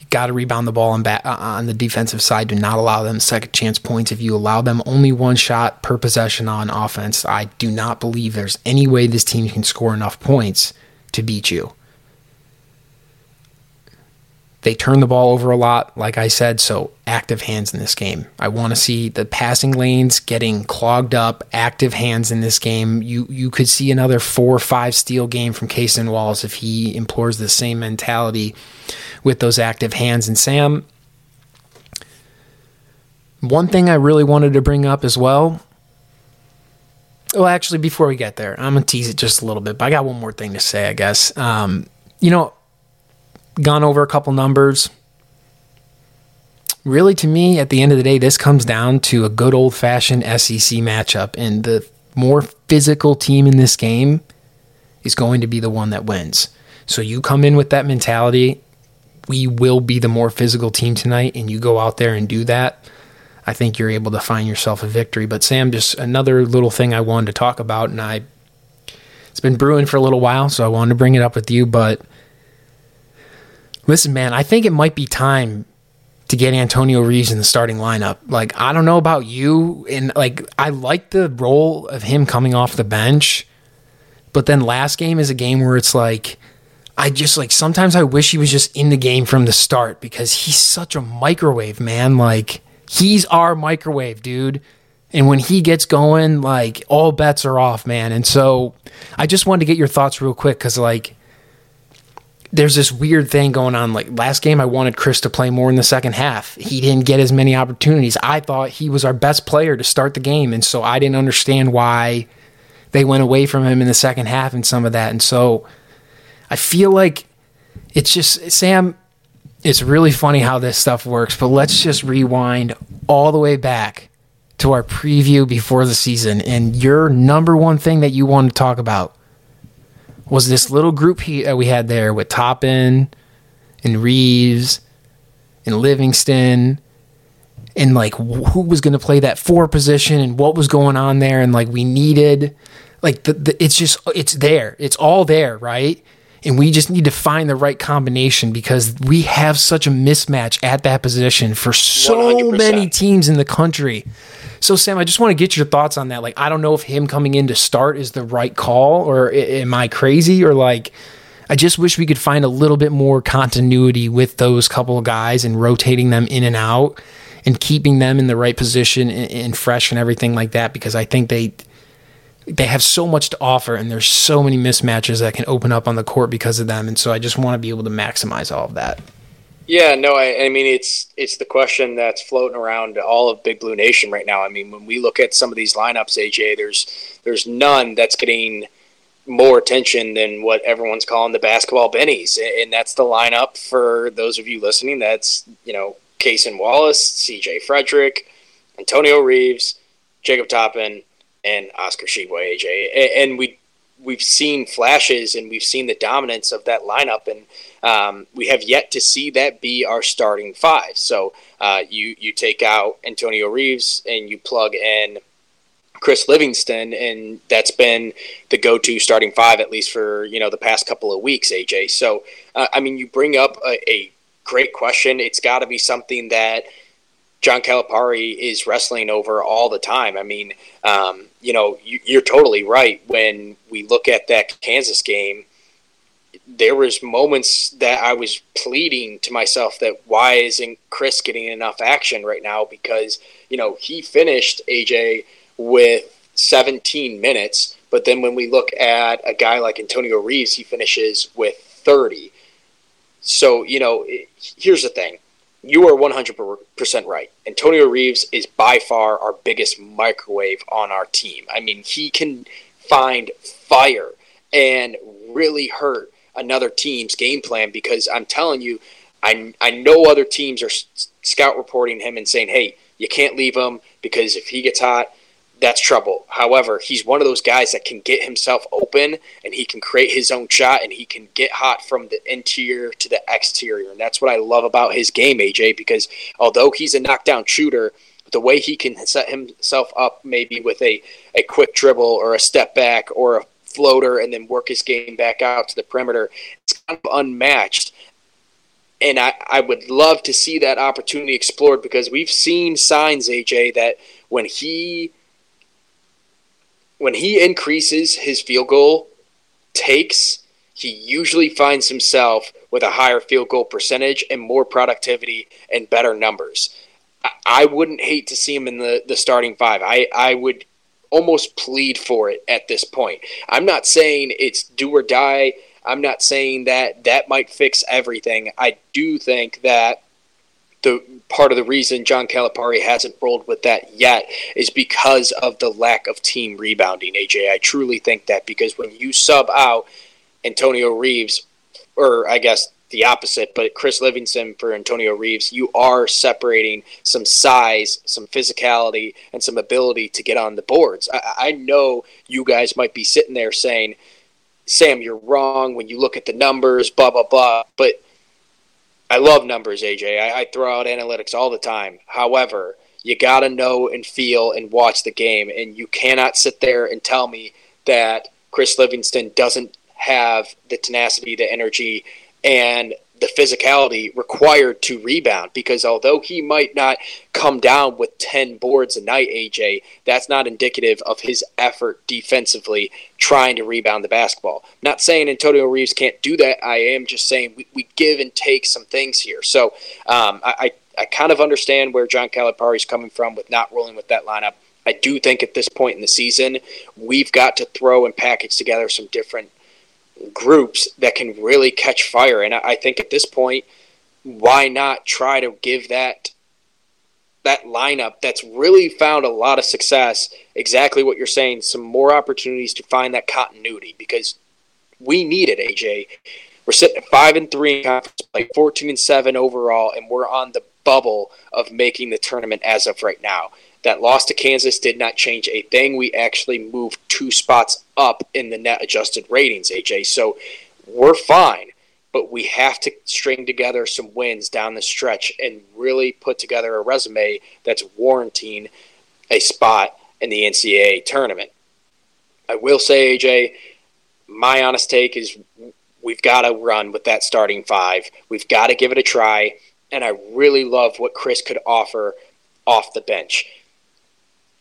You got to rebound the ball on, back, uh, on the defensive side. Do not allow them second chance points. If you allow them only one shot per possession on offense, I do not believe there's any way this team can score enough points to beat you. They turn the ball over a lot, like I said, so active hands in this game. I want to see the passing lanes getting clogged up, active hands in this game. You you could see another four or five steal game from Cason Wallace if he implores the same mentality with those active hands. And Sam, one thing I really wanted to bring up as well. Well, actually, before we get there, I'm gonna tease it just a little bit, but I got one more thing to say, I guess. Um, you know, gone over a couple numbers. Really, to me, at the end of the day, this comes down to a good old fashioned SEC matchup. And the more physical team in this game is going to be the one that wins. So you come in with that mentality. We will be the more physical team tonight, and you go out there and do that. I think you're able to find yourself a victory. But Sam, just another little thing I wanted to talk about, and I it's been brewing for a little while, so I wanted to bring it up with you. But Listen, man, I think it might be time to get Antonio Reeves in the starting lineup. Like, I don't know about you, and like, I like the role of him coming off the bench, but then last game is a game where it's like, I just like sometimes I wish he was just in the game from the start because he's such a microwave, man. Like, he's our microwave, dude. And when he gets going, like, all bets are off, man. And so I just wanted to get your thoughts real quick because, like, there's this weird thing going on. Like last game, I wanted Chris to play more in the second half. He didn't get as many opportunities. I thought he was our best player to start the game. And so I didn't understand why they went away from him in the second half and some of that. And so I feel like it's just, Sam, it's really funny how this stuff works, but let's just rewind all the way back to our preview before the season, and your number one thing that you wanted to talk about was this little group he, that we had there with Toppin and Reeves and Livingston and like who was going to play that four position and what was going on there and like we needed like the, the, it's just it's there. It's all there right and we just need to find the right combination because we have such a mismatch at that position for so 100%. many teams in the country. So sam i just want to get your thoughts on that. Like i don't know if him coming in to start is the right call or am i crazy? Or like I just wish we could find a little bit more continuity with those couple of guys and rotating them in and out and keeping them in the right position and, and fresh and everything like that because I think they they have so much to offer and there's so many mismatches that can open up on the court because of them and so I just want to be able to maximize all of that.
Yeah, no, I, I, mean it's it's the question that's floating around all of Big Blue Nation right now. I mean, when we look at some of these lineups, AJ, there's there's none that's getting more attention than what everyone's calling the basketball bennies, and that's the lineup for those of you listening. That's you know Cason Wallace, C.J. Frederick, Antonio Reeves, Jacob Toppin, and Oscar Tshiebwe, AJ. And we we've seen flashes and we've seen the dominance of that lineup, and um, we have yet to see that be our starting five. So uh, you you take out Antonio Reeves and you plug in Chris Livingston, and that's been the go-to starting five at least for you know the past couple of weeks, AJ. So uh, I mean, you bring up a, a great question. It's got to be something that John Calipari is wrestling over all the time. I mean, um, you know, you, are totally right. When we look at that Kansas game, there was moments that I was pleading to myself that why isn't Chris getting enough action right now? Because you know he finished AJ with 17 minutes, but then when we look at a guy like Antonio Reeves, he finishes with 30. So, you know, here's the thing. You are 100% right. Antonio Reeves is by far our biggest microwave on our team. I mean, he can find fire and really hurt another team's game plan because I'm telling you, I, I know other teams are scout reporting him and saying, hey, you can't leave him because if he gets hot, that's trouble. However, he's one of those guys that can get himself open and he can create his own shot and he can get hot from the interior to the exterior. And that's what I love about his game, AJ, because although he's a knockdown shooter, the way he can set himself up maybe with a, a quick dribble or a step back or a floater and then work his game back out to the perimeter, it's kind of unmatched. And I, I would love to see that opportunity explored because we've seen signs, AJ, that when he when he increases his field goal takes, he usually finds himself with a higher field goal percentage and more productivity and better numbers. I wouldn't hate to see him in the, the starting five. I, I would almost plead for it at this point. I'm not saying it's do or die. I'm not saying that that might fix everything. I do think that the part of the reason John Calipari hasn't rolled with that yet is because of the lack of team rebounding. AJ, I truly think that because when you sub out Antonio Reeves, or I guess the opposite, but Chris Livingston for Antonio Reeves, you are separating some size, some physicality, and some ability to get on the boards. I, I know you guys might be sitting there saying, Sam, you're wrong when you look at the numbers, blah, blah, blah. But I love numbers, AJ. I, I throw out analytics all the time. However, you got to know and feel and watch the game, and you cannot sit there and tell me that Chris Livingston doesn't have the tenacity, the energy, and the physicality required to rebound because although he might not come down with 10 boards a night, AJ, that's not indicative of his effort defensively trying to rebound the basketball. not saying Antonio Reeves can't do that. I am just saying we, we give and take some things here. So um, I, I kind of understand where John Calipari is coming from with not rolling with that lineup. I do think at this point in the season, we've got to throw and package together some different groups that can really catch fire. And I think at this point, why not try to give that that lineup that's really found a lot of success exactly what you're saying some more opportunities to find that continuity because we need it aj we're sitting at five and three in conference play 14 and 7 overall and we're on the bubble of making the tournament as of right now. That loss to Kansas did not change a thing. We actually moved two spots up in the net adjusted ratings, AJ. So we're fine, but we have to string together some wins down the stretch and really put together a resume that's warranting a spot in the NCAA tournament. I will say, AJ, my honest take is we've got to run with that starting five. We've got to give it a try. And I really love what Chris could offer off the bench.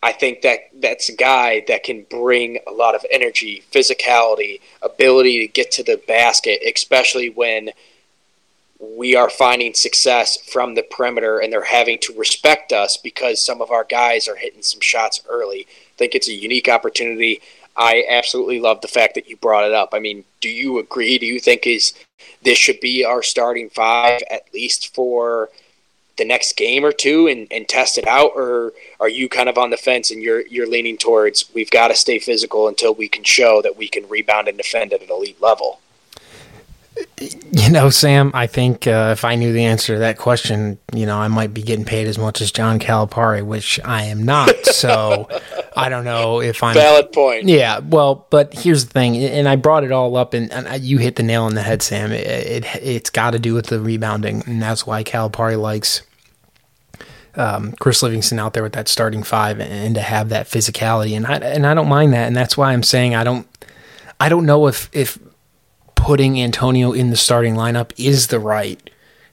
I think that that's a guy that can bring a lot of energy, physicality, ability to get to the basket, especially when we are finding success from the perimeter and they're having to respect us because some of our guys are hitting some shots early. I think it's a unique opportunity. I absolutely love the fact that you brought it up. I mean, do you agree? Do you think is this should be our starting five at least for the next game or two and, and test it out, or are you kind of on the fence and you're you're leaning towards we've got to stay physical until we can show that we can rebound and defend at an elite level?
You know, Sam, I think uh, if I knew the answer to that question, you know, I might be getting paid as much as John Calipari, which I am not. So I don't know if I'm.
Valid point.
Yeah, well, but here's the thing, and I brought it all up, and, and you hit the nail on the head, Sam. It, it, has got to do with the rebounding, and that's why Calipari likes um, Chris Livingston out there with that starting five and to have that physicality. And I, and I don't mind that. And that's why I'm saying I don't, I don't know if, if putting Antonio in the starting lineup is the right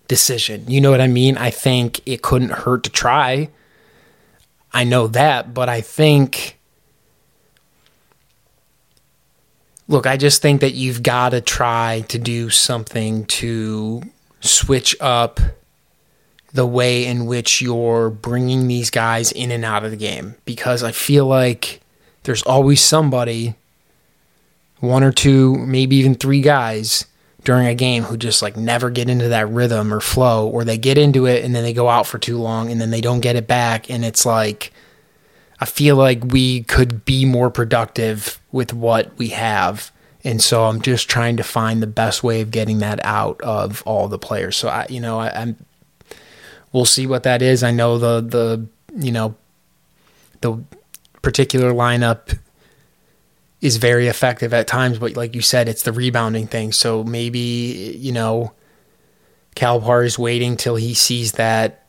decision. You know what I mean? I think it couldn't hurt to try. I know that, but I think, look, I just think that you've got to try to do something to switch up the way in which you're bringing these guys in and out of the game because I feel like there's always somebody, one or two, maybe even three guys during a game who just like never get into that rhythm or flow, or they get into it and then they go out for too long and then they don't get it back. And it's like, I feel like we could be more productive with what we have. And so I'm just trying to find the best way of getting that out of all the players. So I, you know, I, am we'll see what that is. I know the the you know the particular lineup is very effective at times, but like you said, it's the rebounding thing. So maybe you know Calipari is waiting till he sees that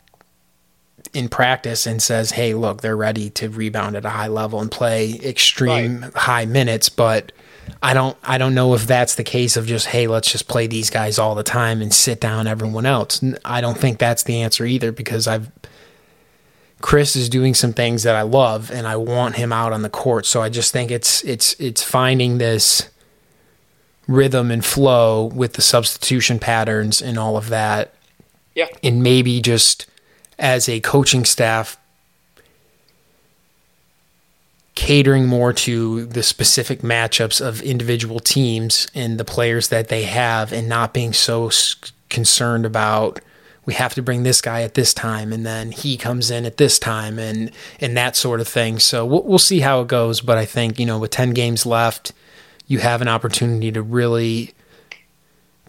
in practice and says, "Hey, look, they're ready to rebound at a high level and play extreme right. high minutes." But I don't I don't know if that's the case of just hey let's just play these guys all the time and sit down everyone else. I don't think that's the answer either because I've Chris is doing some things that I love and I want him out on the court. So I just think it's it's it's finding this rhythm and flow with the substitution patterns and all of that.
Yeah.
And maybe just as a coaching staff catering more to the specific matchups of individual teams and the players that they have and not being so concerned about we have to bring this guy at this time and then he comes in at this time and and that sort of thing. So we'll, we'll see how it goes but i think you know with 10 games left you have an opportunity to really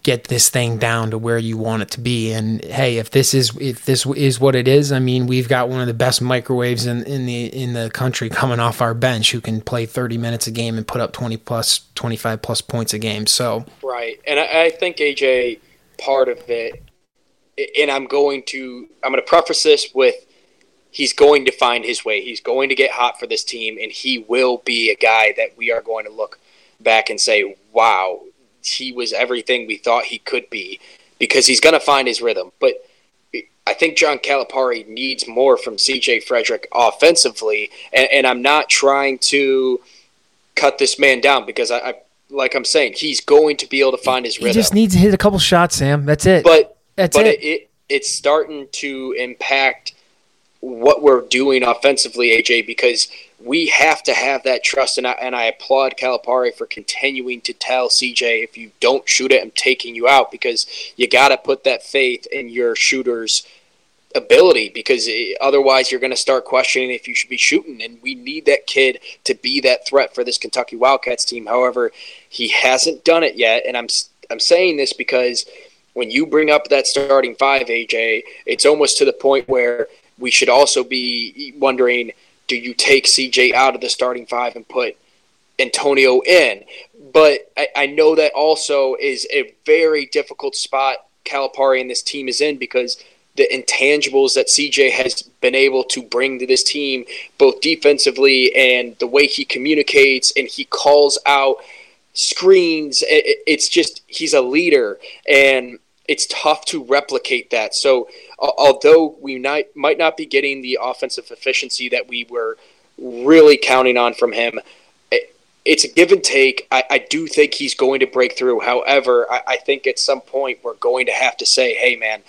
get this thing down to where you want it to be. And hey, if this is if this is what it is, I mean, we've got one of the best microwaves in, in the in the country coming off our bench who can play 30 minutes a game and put up 20 plus 25 plus points a game. So
right, and I, I think AJ part of it, and I'm going to I'm going to preface this with. He's going to find his way. He's going to get hot for this team, and he will be a guy that we are going to look back and say, "Wow, he was everything we thought he could be because he's going to find his rhythm. But I think John Calipari needs more from CJ Frederick offensively, and, and I'm not trying to cut this man down because I, I, like I'm saying, he's going to be able to find his rhythm.
He just needs to hit a couple shots, Sam. That's it.
But
that's
but
it.
it, it it's starting to impact what we're doing offensively, AJ, because we have to have that trust. And I, and I applaud Calipari for continuing to tell CJ, if you don't shoot it, I'm taking you out because you got to put that faith in your shooter's ability because eh, otherwise you're going to start questioning if you should be shooting. And we need that kid to be that threat for this Kentucky Wildcats team. However, he hasn't done it yet. And I'm, I'm saying this because when you bring up that starting five, AJ, it's almost to the point where we should also be wondering do you take CJ out of the starting five and put Antonio in? But I, I know that also is a very difficult spot Calipari and this team is in because the intangibles that CJ has been able to bring to this team, both defensively and the way he communicates and he calls out screens. It's just he's a leader, and it's tough to replicate that. So, although we might might not be getting the offensive efficiency that we were really counting on from him, it's a give and take. I, I do think he's going to break through. However, I, I think at some point we're going to have to say, "Hey, man."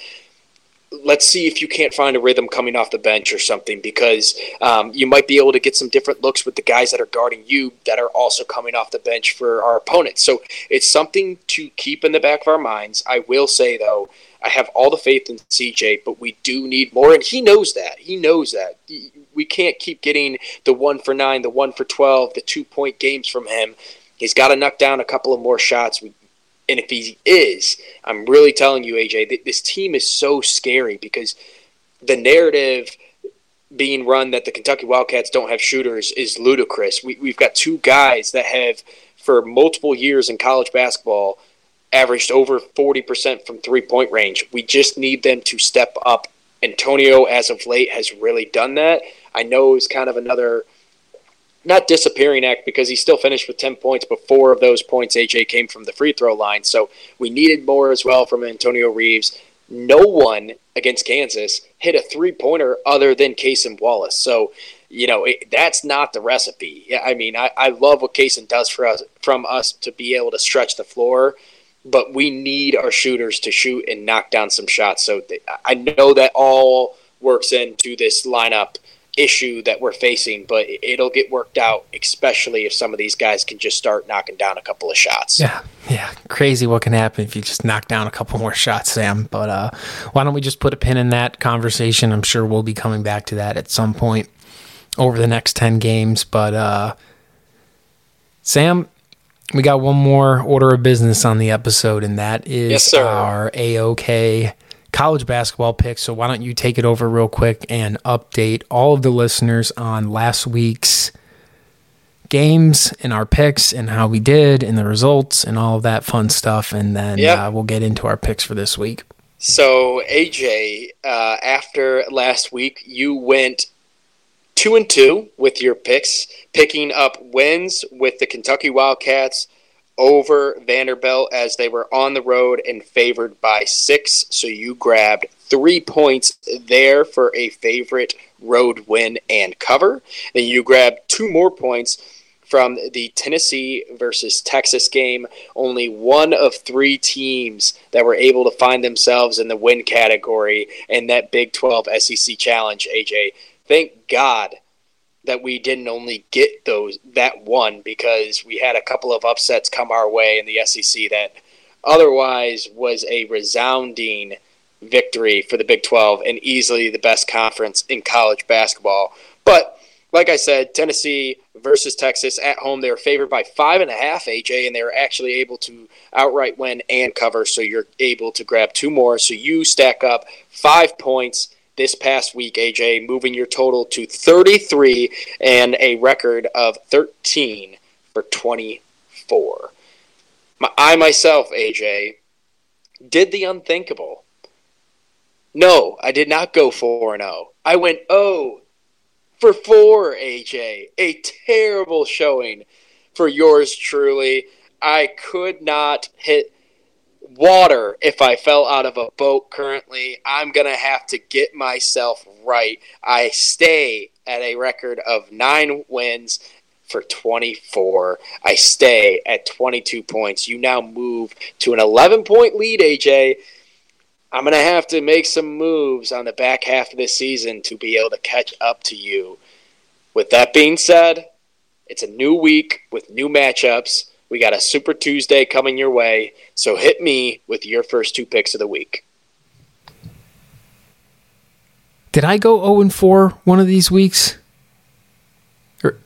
Let's see if you can't find a rhythm coming off the bench or something because um, you might be able to get some different looks with the guys that are guarding you that are also coming off the bench for our opponents. So it's something to keep in the back of our minds. I will say, though, I have all the faith in CJ, but we do need more, and he knows that. He knows that. We can't keep getting the one for nine, the one for 12, the two point games from him. He's got to knock down a couple of more shots. We and if he is, I'm really telling you, AJ, this team is so scary because the narrative being run that the Kentucky Wildcats don't have shooters is ludicrous. We, we've got two guys that have, for multiple years in college basketball, averaged over 40% from three point range. We just need them to step up. Antonio, as of late, has really done that. I know it's kind of another not disappearing act because he still finished with 10 points, but four of those points, AJ, came from the free throw line. So we needed more as well from Antonio Reeves. No one against Kansas hit a three pointer other than Cason Wallace. So, you know, it, that's not the recipe. I mean, I, I love what Cason does for us from us to be able to stretch the floor, but we need our shooters to shoot and knock down some shots. So I know that all works into this lineup issue that we're facing, but it'll get worked out, especially if some of these guys can just start knocking down a couple of shots.
Yeah, yeah, crazy what can happen if you just knock down a couple more shots, Sam. But uh, why don't we just put a pin in that conversation? I'm sure we'll be coming back to that at some point over the next ten games. But uh, Sam, we got one more order of business on the episode, and that is
yes,
our AOK college basketball picks. So why don't you take it over real quick and update all of the listeners on last week's games and our picks and how we did and the results and all of that fun stuff. And then yep. uh, we'll get into our picks for this week.
So AJ, uh, after last week, you went two and two with your picks, picking up wins with the Kentucky Wildcats over Vanderbilt as they were on the road and favored by six. So you grabbed three points there for a favorite road win and cover. Then you grabbed two more points from the Tennessee versus Texas game. Only one of three teams that were able to find themselves in the win category in that Big 12 SEC challenge, AJ. Thank God that we didn't only get those that one because we had a couple of upsets come our way in the SEC that otherwise was a resounding victory for the Big 12 and easily the best conference in college basketball. But like I said, Tennessee versus Texas at home, they were favored by five and a half, AJ, and they were actually able to outright win and cover. So you're able to grab two more. So you stack up five points this past week, AJ, moving your total to 33 and a record of 13 for 24. I myself, AJ, did the unthinkable. No, I did not go 4 0. I went 0 for 4, AJ. A terrible showing for yours truly. I could not hit water if I fell out of a boat currently. I'm going to have to get myself right. I stay at a record of nine wins for 24. I stay at 22 points. You now move to an 11 point lead, AJ. I'm going to have to make some moves on the back half of the season to be able to catch up to you. With that being said, it's a new week with new matchups. We got a Super Tuesday coming your way, so hit me with your first two picks of the week.
Did I go 0 and 4 one of these weeks? Or...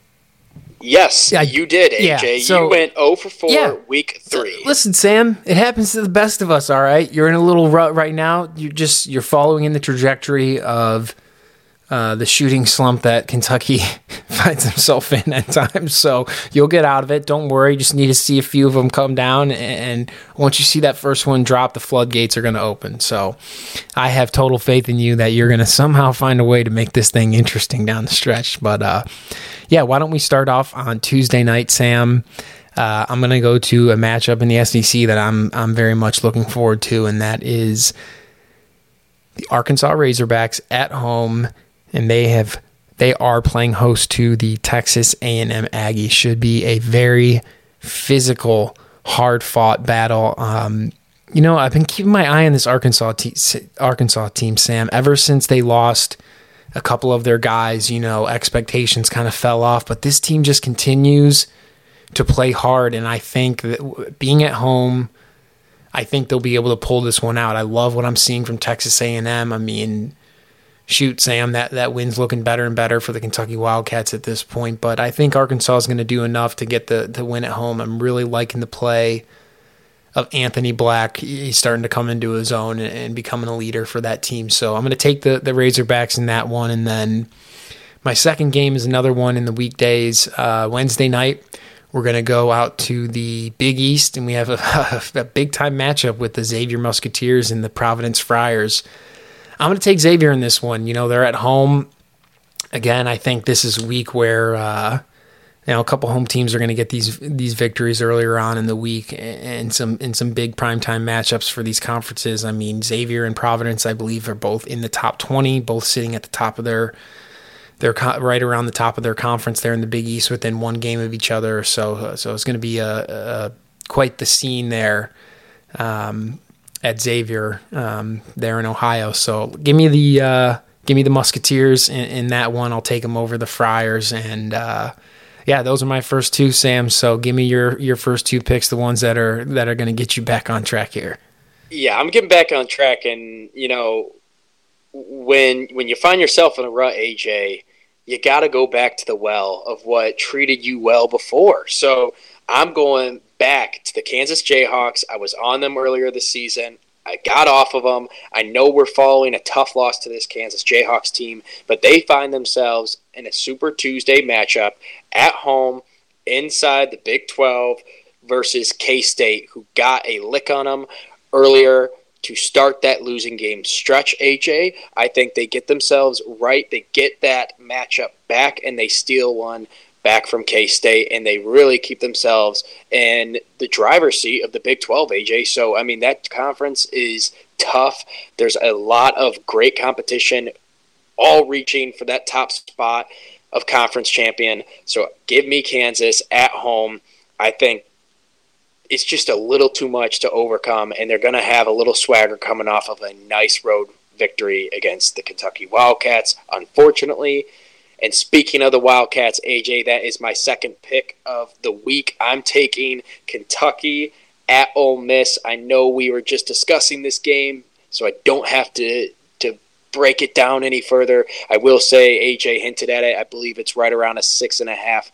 Yes,
Yeah,
you did, AJ.
yeah, so-
you went 0 for 4
Yeah.
week three.
Listen, Sam, it happens to the best of us. All right, you're in a little rut right now. You're just you're following in the trajectory of uh, the shooting slump that Kentucky finds himself in at times. So you'll get out of it. Don't worry. Just need to see a few of them come down, and once you see that first one drop, the floodgates are going to open. So I have total faith in you that you're going to somehow find a way to make this thing interesting down the stretch. But uh, yeah, why don't we start off on Tuesday night, Sam? Uh, I'm going to go to a matchup in the SEC that I'm I'm very much looking forward to, and that is the Arkansas Razorbacks at home, and they have they are playing host to the Texas A&M Aggies. Should be a very physical, hard fought battle. Um, you know, I've been keeping my eye on this Arkansas te- Arkansas team, Sam, ever since they lost a couple of their guys. You know, expectations kind of fell off, but this team just continues to play hard, and I think that being at home. I think they'll be able to pull this one out. I love what I'm seeing from Texas A&M. I mean, shoot, Sam, that that win's looking better and better for the Kentucky Wildcats at this point. But I think Arkansas is going to do enough to get the the win at home. I'm really liking the play of Anthony Black. He's starting to come into his own and, and becoming a leader for that team. So I'm going to take the the Razorbacks in that one, and then my second game is another one in the weekdays. Uh, Wednesday night, we're going to go out to the Big East, and we have a, a big time matchup with the Xavier Musketeers and the Providence Friars. I'm going to take Xavier in this one. You know, they're at home. Again, I think this is a week where uh, you know a couple home teams are going to get these these victories earlier on in the week, and some in some big primetime matchups for these conferences. I mean, Xavier and Providence, I believe, are both in the top 20, both sitting at the top of their they're co- right around the top of their conference. They're in the Big East within one game of each other. So so it's going to be a, a quite the scene there um, at Xavier um, there in Ohio. So give me the uh, give me the Musketeers in, in, that one. I'll take them over the Friars and. Uh, yeah, those are my first two, Sam. So give me your your first two picks, the ones that are that are going to get you back on track here.
Yeah, I'm getting back on track, and you know, when when you find yourself in a rut, AJ, you got to go back to the well of what treated you well before. So I'm going back to the Kansas Jayhawks. I was on them earlier this season. I got off of them. I know we're following a tough loss to this Kansas Jayhawks team, but they find themselves in a Super Tuesday matchup at home inside the Big 12 versus K State, who got a lick on them earlier to start that losing game stretch, AJ. I think they get themselves right. They get that matchup back and they steal one back from K State and they really keep themselves in the driver's seat of the Big 12, AJ. So, I mean, that conference is tough. There's a lot of great competition, all reaching for that top spot of conference champion. So, give me Kansas at home. I think it's just a little too much to overcome, and they're going to have a little swagger coming off of a nice road victory against the Kentucky Wildcats, unfortunately. And speaking of the Wildcats, AJ, that is my second pick of the week. I'm taking Kentucky at Ole Miss. I know we were just discussing this game, so I don't have to to break it down any further. I will say AJ hinted at it. I believe it's right around a six and a half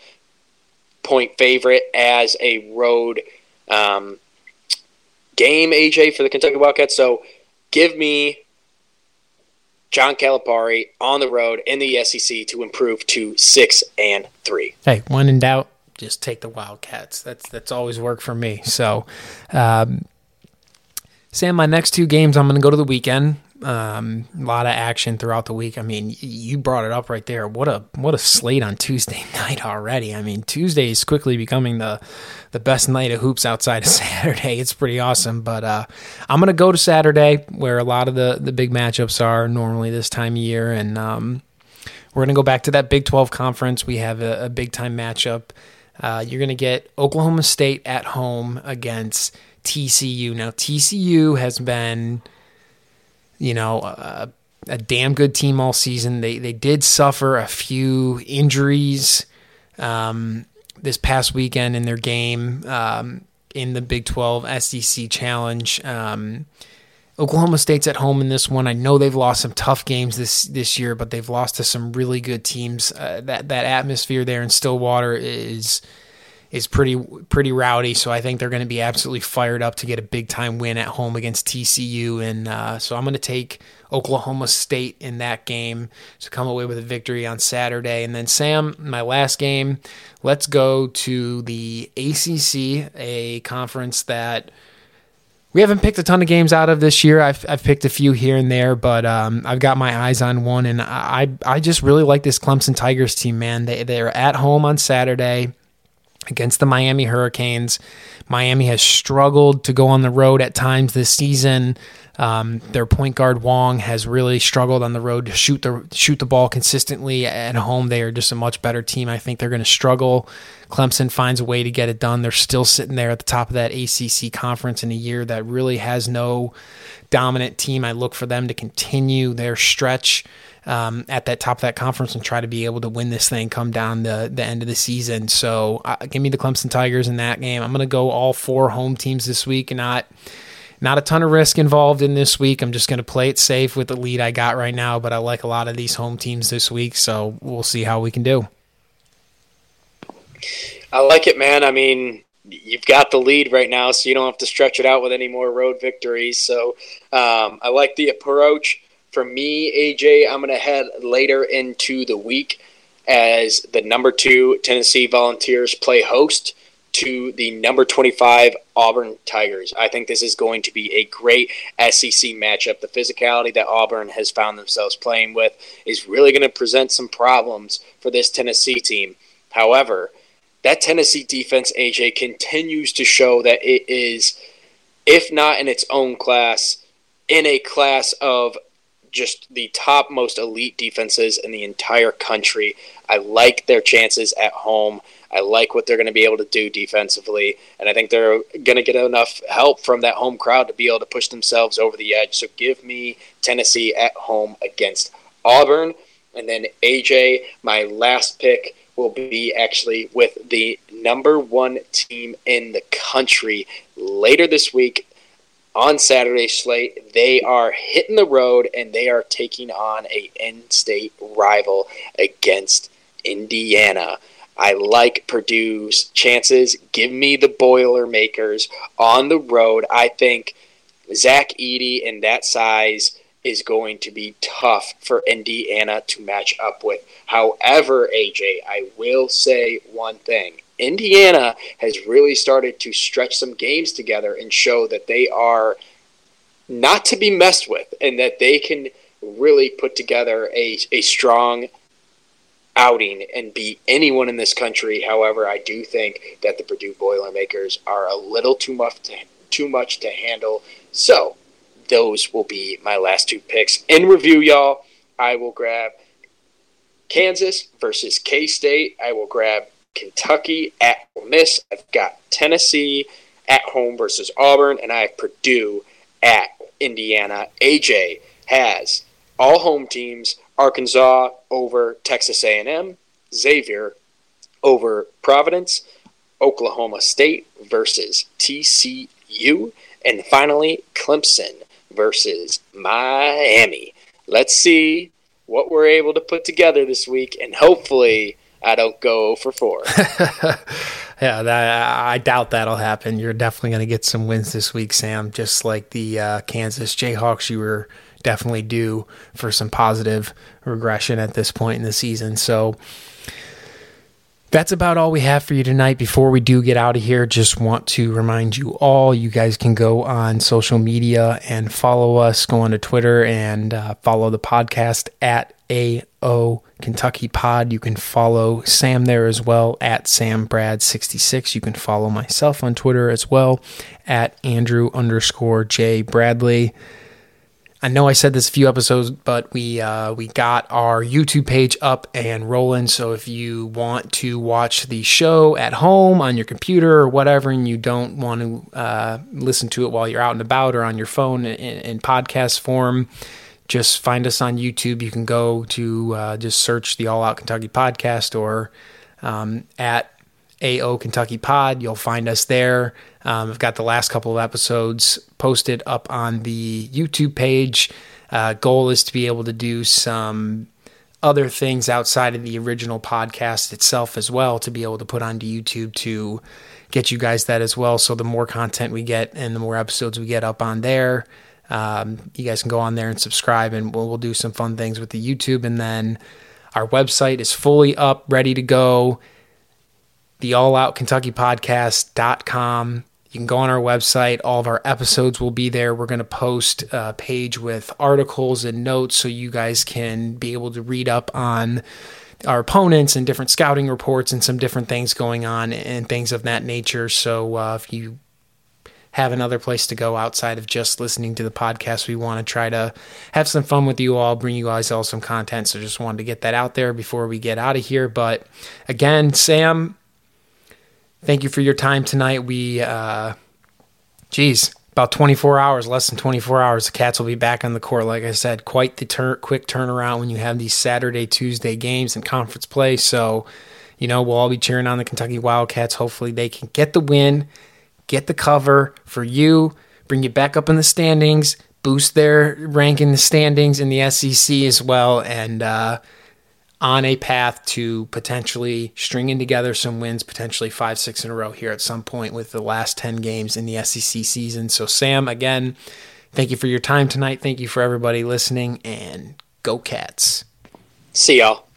point favorite as a road um, game, AJ, for the Kentucky Wildcats. So give me John Calipari on the road in the SEC to improve to six and three.
Hey, when in doubt, just take the Wildcats. That's that's always worked for me. So, um, Sam, my next two games, I'm going to go to the weekend. Um, a lot of action throughout the week. I mean, you brought it up right there. What a what a slate on Tuesday night already. I mean, Tuesday is quickly becoming the the best night of hoops outside of Saturday. It's pretty awesome. But uh, I'm gonna go to Saturday where a lot of the the big matchups are normally this time of year, and um, we're gonna go back to that Big 12 conference. We have a, a big time matchup. Uh, you're gonna get Oklahoma State at home against TCU. Now TCU has been you know, a, a, damn good team all season. They they did suffer a few injuries um, this past weekend in their game um, in the Big 12 SEC Challenge. Um, Oklahoma State's at home in this one. I know they've lost some tough games this this year, but they've lost to some really good teams. Uh, that that atmosphere there in Stillwater is is pretty pretty rowdy. So I think they're going to be absolutely fired up to get a big time win at home against TCU. And uh, so I'm going to take Oklahoma State in that game to come away with a victory on Saturday. And then Sam, my last game. Let's go to the ACC, a conference that we haven't picked a ton of games out of this year. I've, I've picked a few here and there, but um, I've got my eyes on one, and I I just really like this Clemson Tigers team, man. They they're at home on Saturday against the Miami Hurricanes. Miami has struggled to go on the road at times this season. Um, their point guard Wong has really struggled on the road to shoot the shoot the ball consistently. At home, they are just a much better team. I think they're going to struggle. Clemson finds a way to get it done. They're still sitting there at the top of that ACC conference in a year that really has no dominant team. I look for them to continue their stretch um, at that top of that conference and try to be able to win this thing come down the, the end of the season. So uh, give me the Clemson Tigers in that game. I'm going to go all four home teams this week not not a ton of risk involved in this week. I'm just going to play it safe with the lead I got right now, but I like a lot of these home teams this week, so we'll see how we can do.
I like it, man. I mean, you've got the lead right now, so you don't have to stretch it out with any more road victories. So um, I like the approach. For me, AJ, I'm going to head later into the week as the number two Tennessee Volunteers play host to the number 25 Auburn Tigers. I think this is going to be a great SEC matchup. The physicality that Auburn has found themselves playing with is really going to present some problems for this Tennessee team. However, that Tennessee defense, AJ, continues to show that it is, if not in its own class, in a class of just the top most elite defenses in the entire country. I like their chances at home. I like what they're going to be able to do defensively, and I think they're going to get enough help from that home crowd to be able to push themselves over the edge. So give me Tennessee at home against Auburn. And then AJ, my last pick will be actually with the number one team in the country later this week on Saturday slate. They are hitting the road and they are taking on a in-state rival against Indiana. I like Purdue's chances. Give me the Boilermakers on the road. I think Zach Edey in that size is going to be tough for Indiana to match up with. However, AJ, I will say one thing. Indiana has really started to stretch some games together and show that they are not to be messed with and that they can really put together a, a strong outing and beat anyone in this country. However, I do think that the Purdue Boilermakers are a little too much to, too much to handle. So those will be my last two picks. In review, y'all, I will grab Kansas versus K State. I will grab Kentucky at Ole Miss. I've got Tennessee at home versus Auburn, and I have Purdue at Indiana. AJ has all home teams Arkansas over Texas A&M, Xavier over Providence, Oklahoma State versus TCU, and finally Clemson versus Miami. Let's see what we're able to put together this week, and hopefully I don't go for four.
yeah, that, I doubt that'll happen. You're definitely going to get some wins this week, Sam. Just like the uh, Kansas Jayhawks, you were definitely due for some positive regression at this point in the season. So that's about all we have for you tonight. Before we do get out of here, just want to remind you all you guys can go on social media and follow us. Go on to Twitter and uh, follow the podcast at AO Kentucky Pod. You can follow Sam there as well at Sam Brad66. You can follow myself on Twitter as well at Andrew underscore J Bradley. I know I said this a few episodes, but we uh, we got our YouTube page up and rolling. So if you want to watch the show at home on your computer or whatever, and you don't want to uh, listen to it while you're out and about or on your phone in, in podcast form, just find us on YouTube. You can go to uh, just search the All Out Kentucky podcast or um, at AO Kentucky Pod. You'll find us there. Um, I've got the last couple of episodes posted up on the YouTube page. Uh, goal is to be able to do some other things outside of the original podcast itself as well to be able to put onto YouTube to get you guys that as well. So the more content we get and the more episodes we get up on there, um, you guys can go on there and subscribe, and we'll, we'll do some fun things with the YouTube. And then our website is fully up, ready to go. The All Out Kentucky Podcast.com. You can go on our website. All of our episodes will be there. We're going to post a page with articles and notes so you guys can be able to read up on our opponents and different scouting reports and some different things going on and things of that nature. So uh, if you have another place to go outside of just listening to the podcast. We want to try to have some fun with you all, bring you guys all some content. So just wanted to get that out there before we get out of here. But again, Sam, thank you for your time tonight. We, uh, geez, about 24 hours, less than 24 hours, the Cats will be back on the court. Like I said, quite the tur- quick turnaround when you have these Saturday, Tuesday games and conference play. So, you know, we'll all be cheering on the Kentucky Wildcats. Hopefully, they can get the win get the cover for you, bring you back up in the standings, boost their rank in the standings in the SEC as well, and uh, on a path to potentially stringing together some wins, potentially five, six in a row here at some point with the last 10 games in the SEC season. So, Sam, again, thank you for your time tonight. Thank you for everybody listening, and go Cats.
See y'all.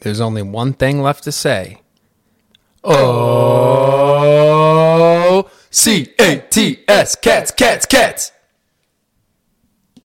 There's only one thing left to say. Oh. C A T S, cats, cats, cats.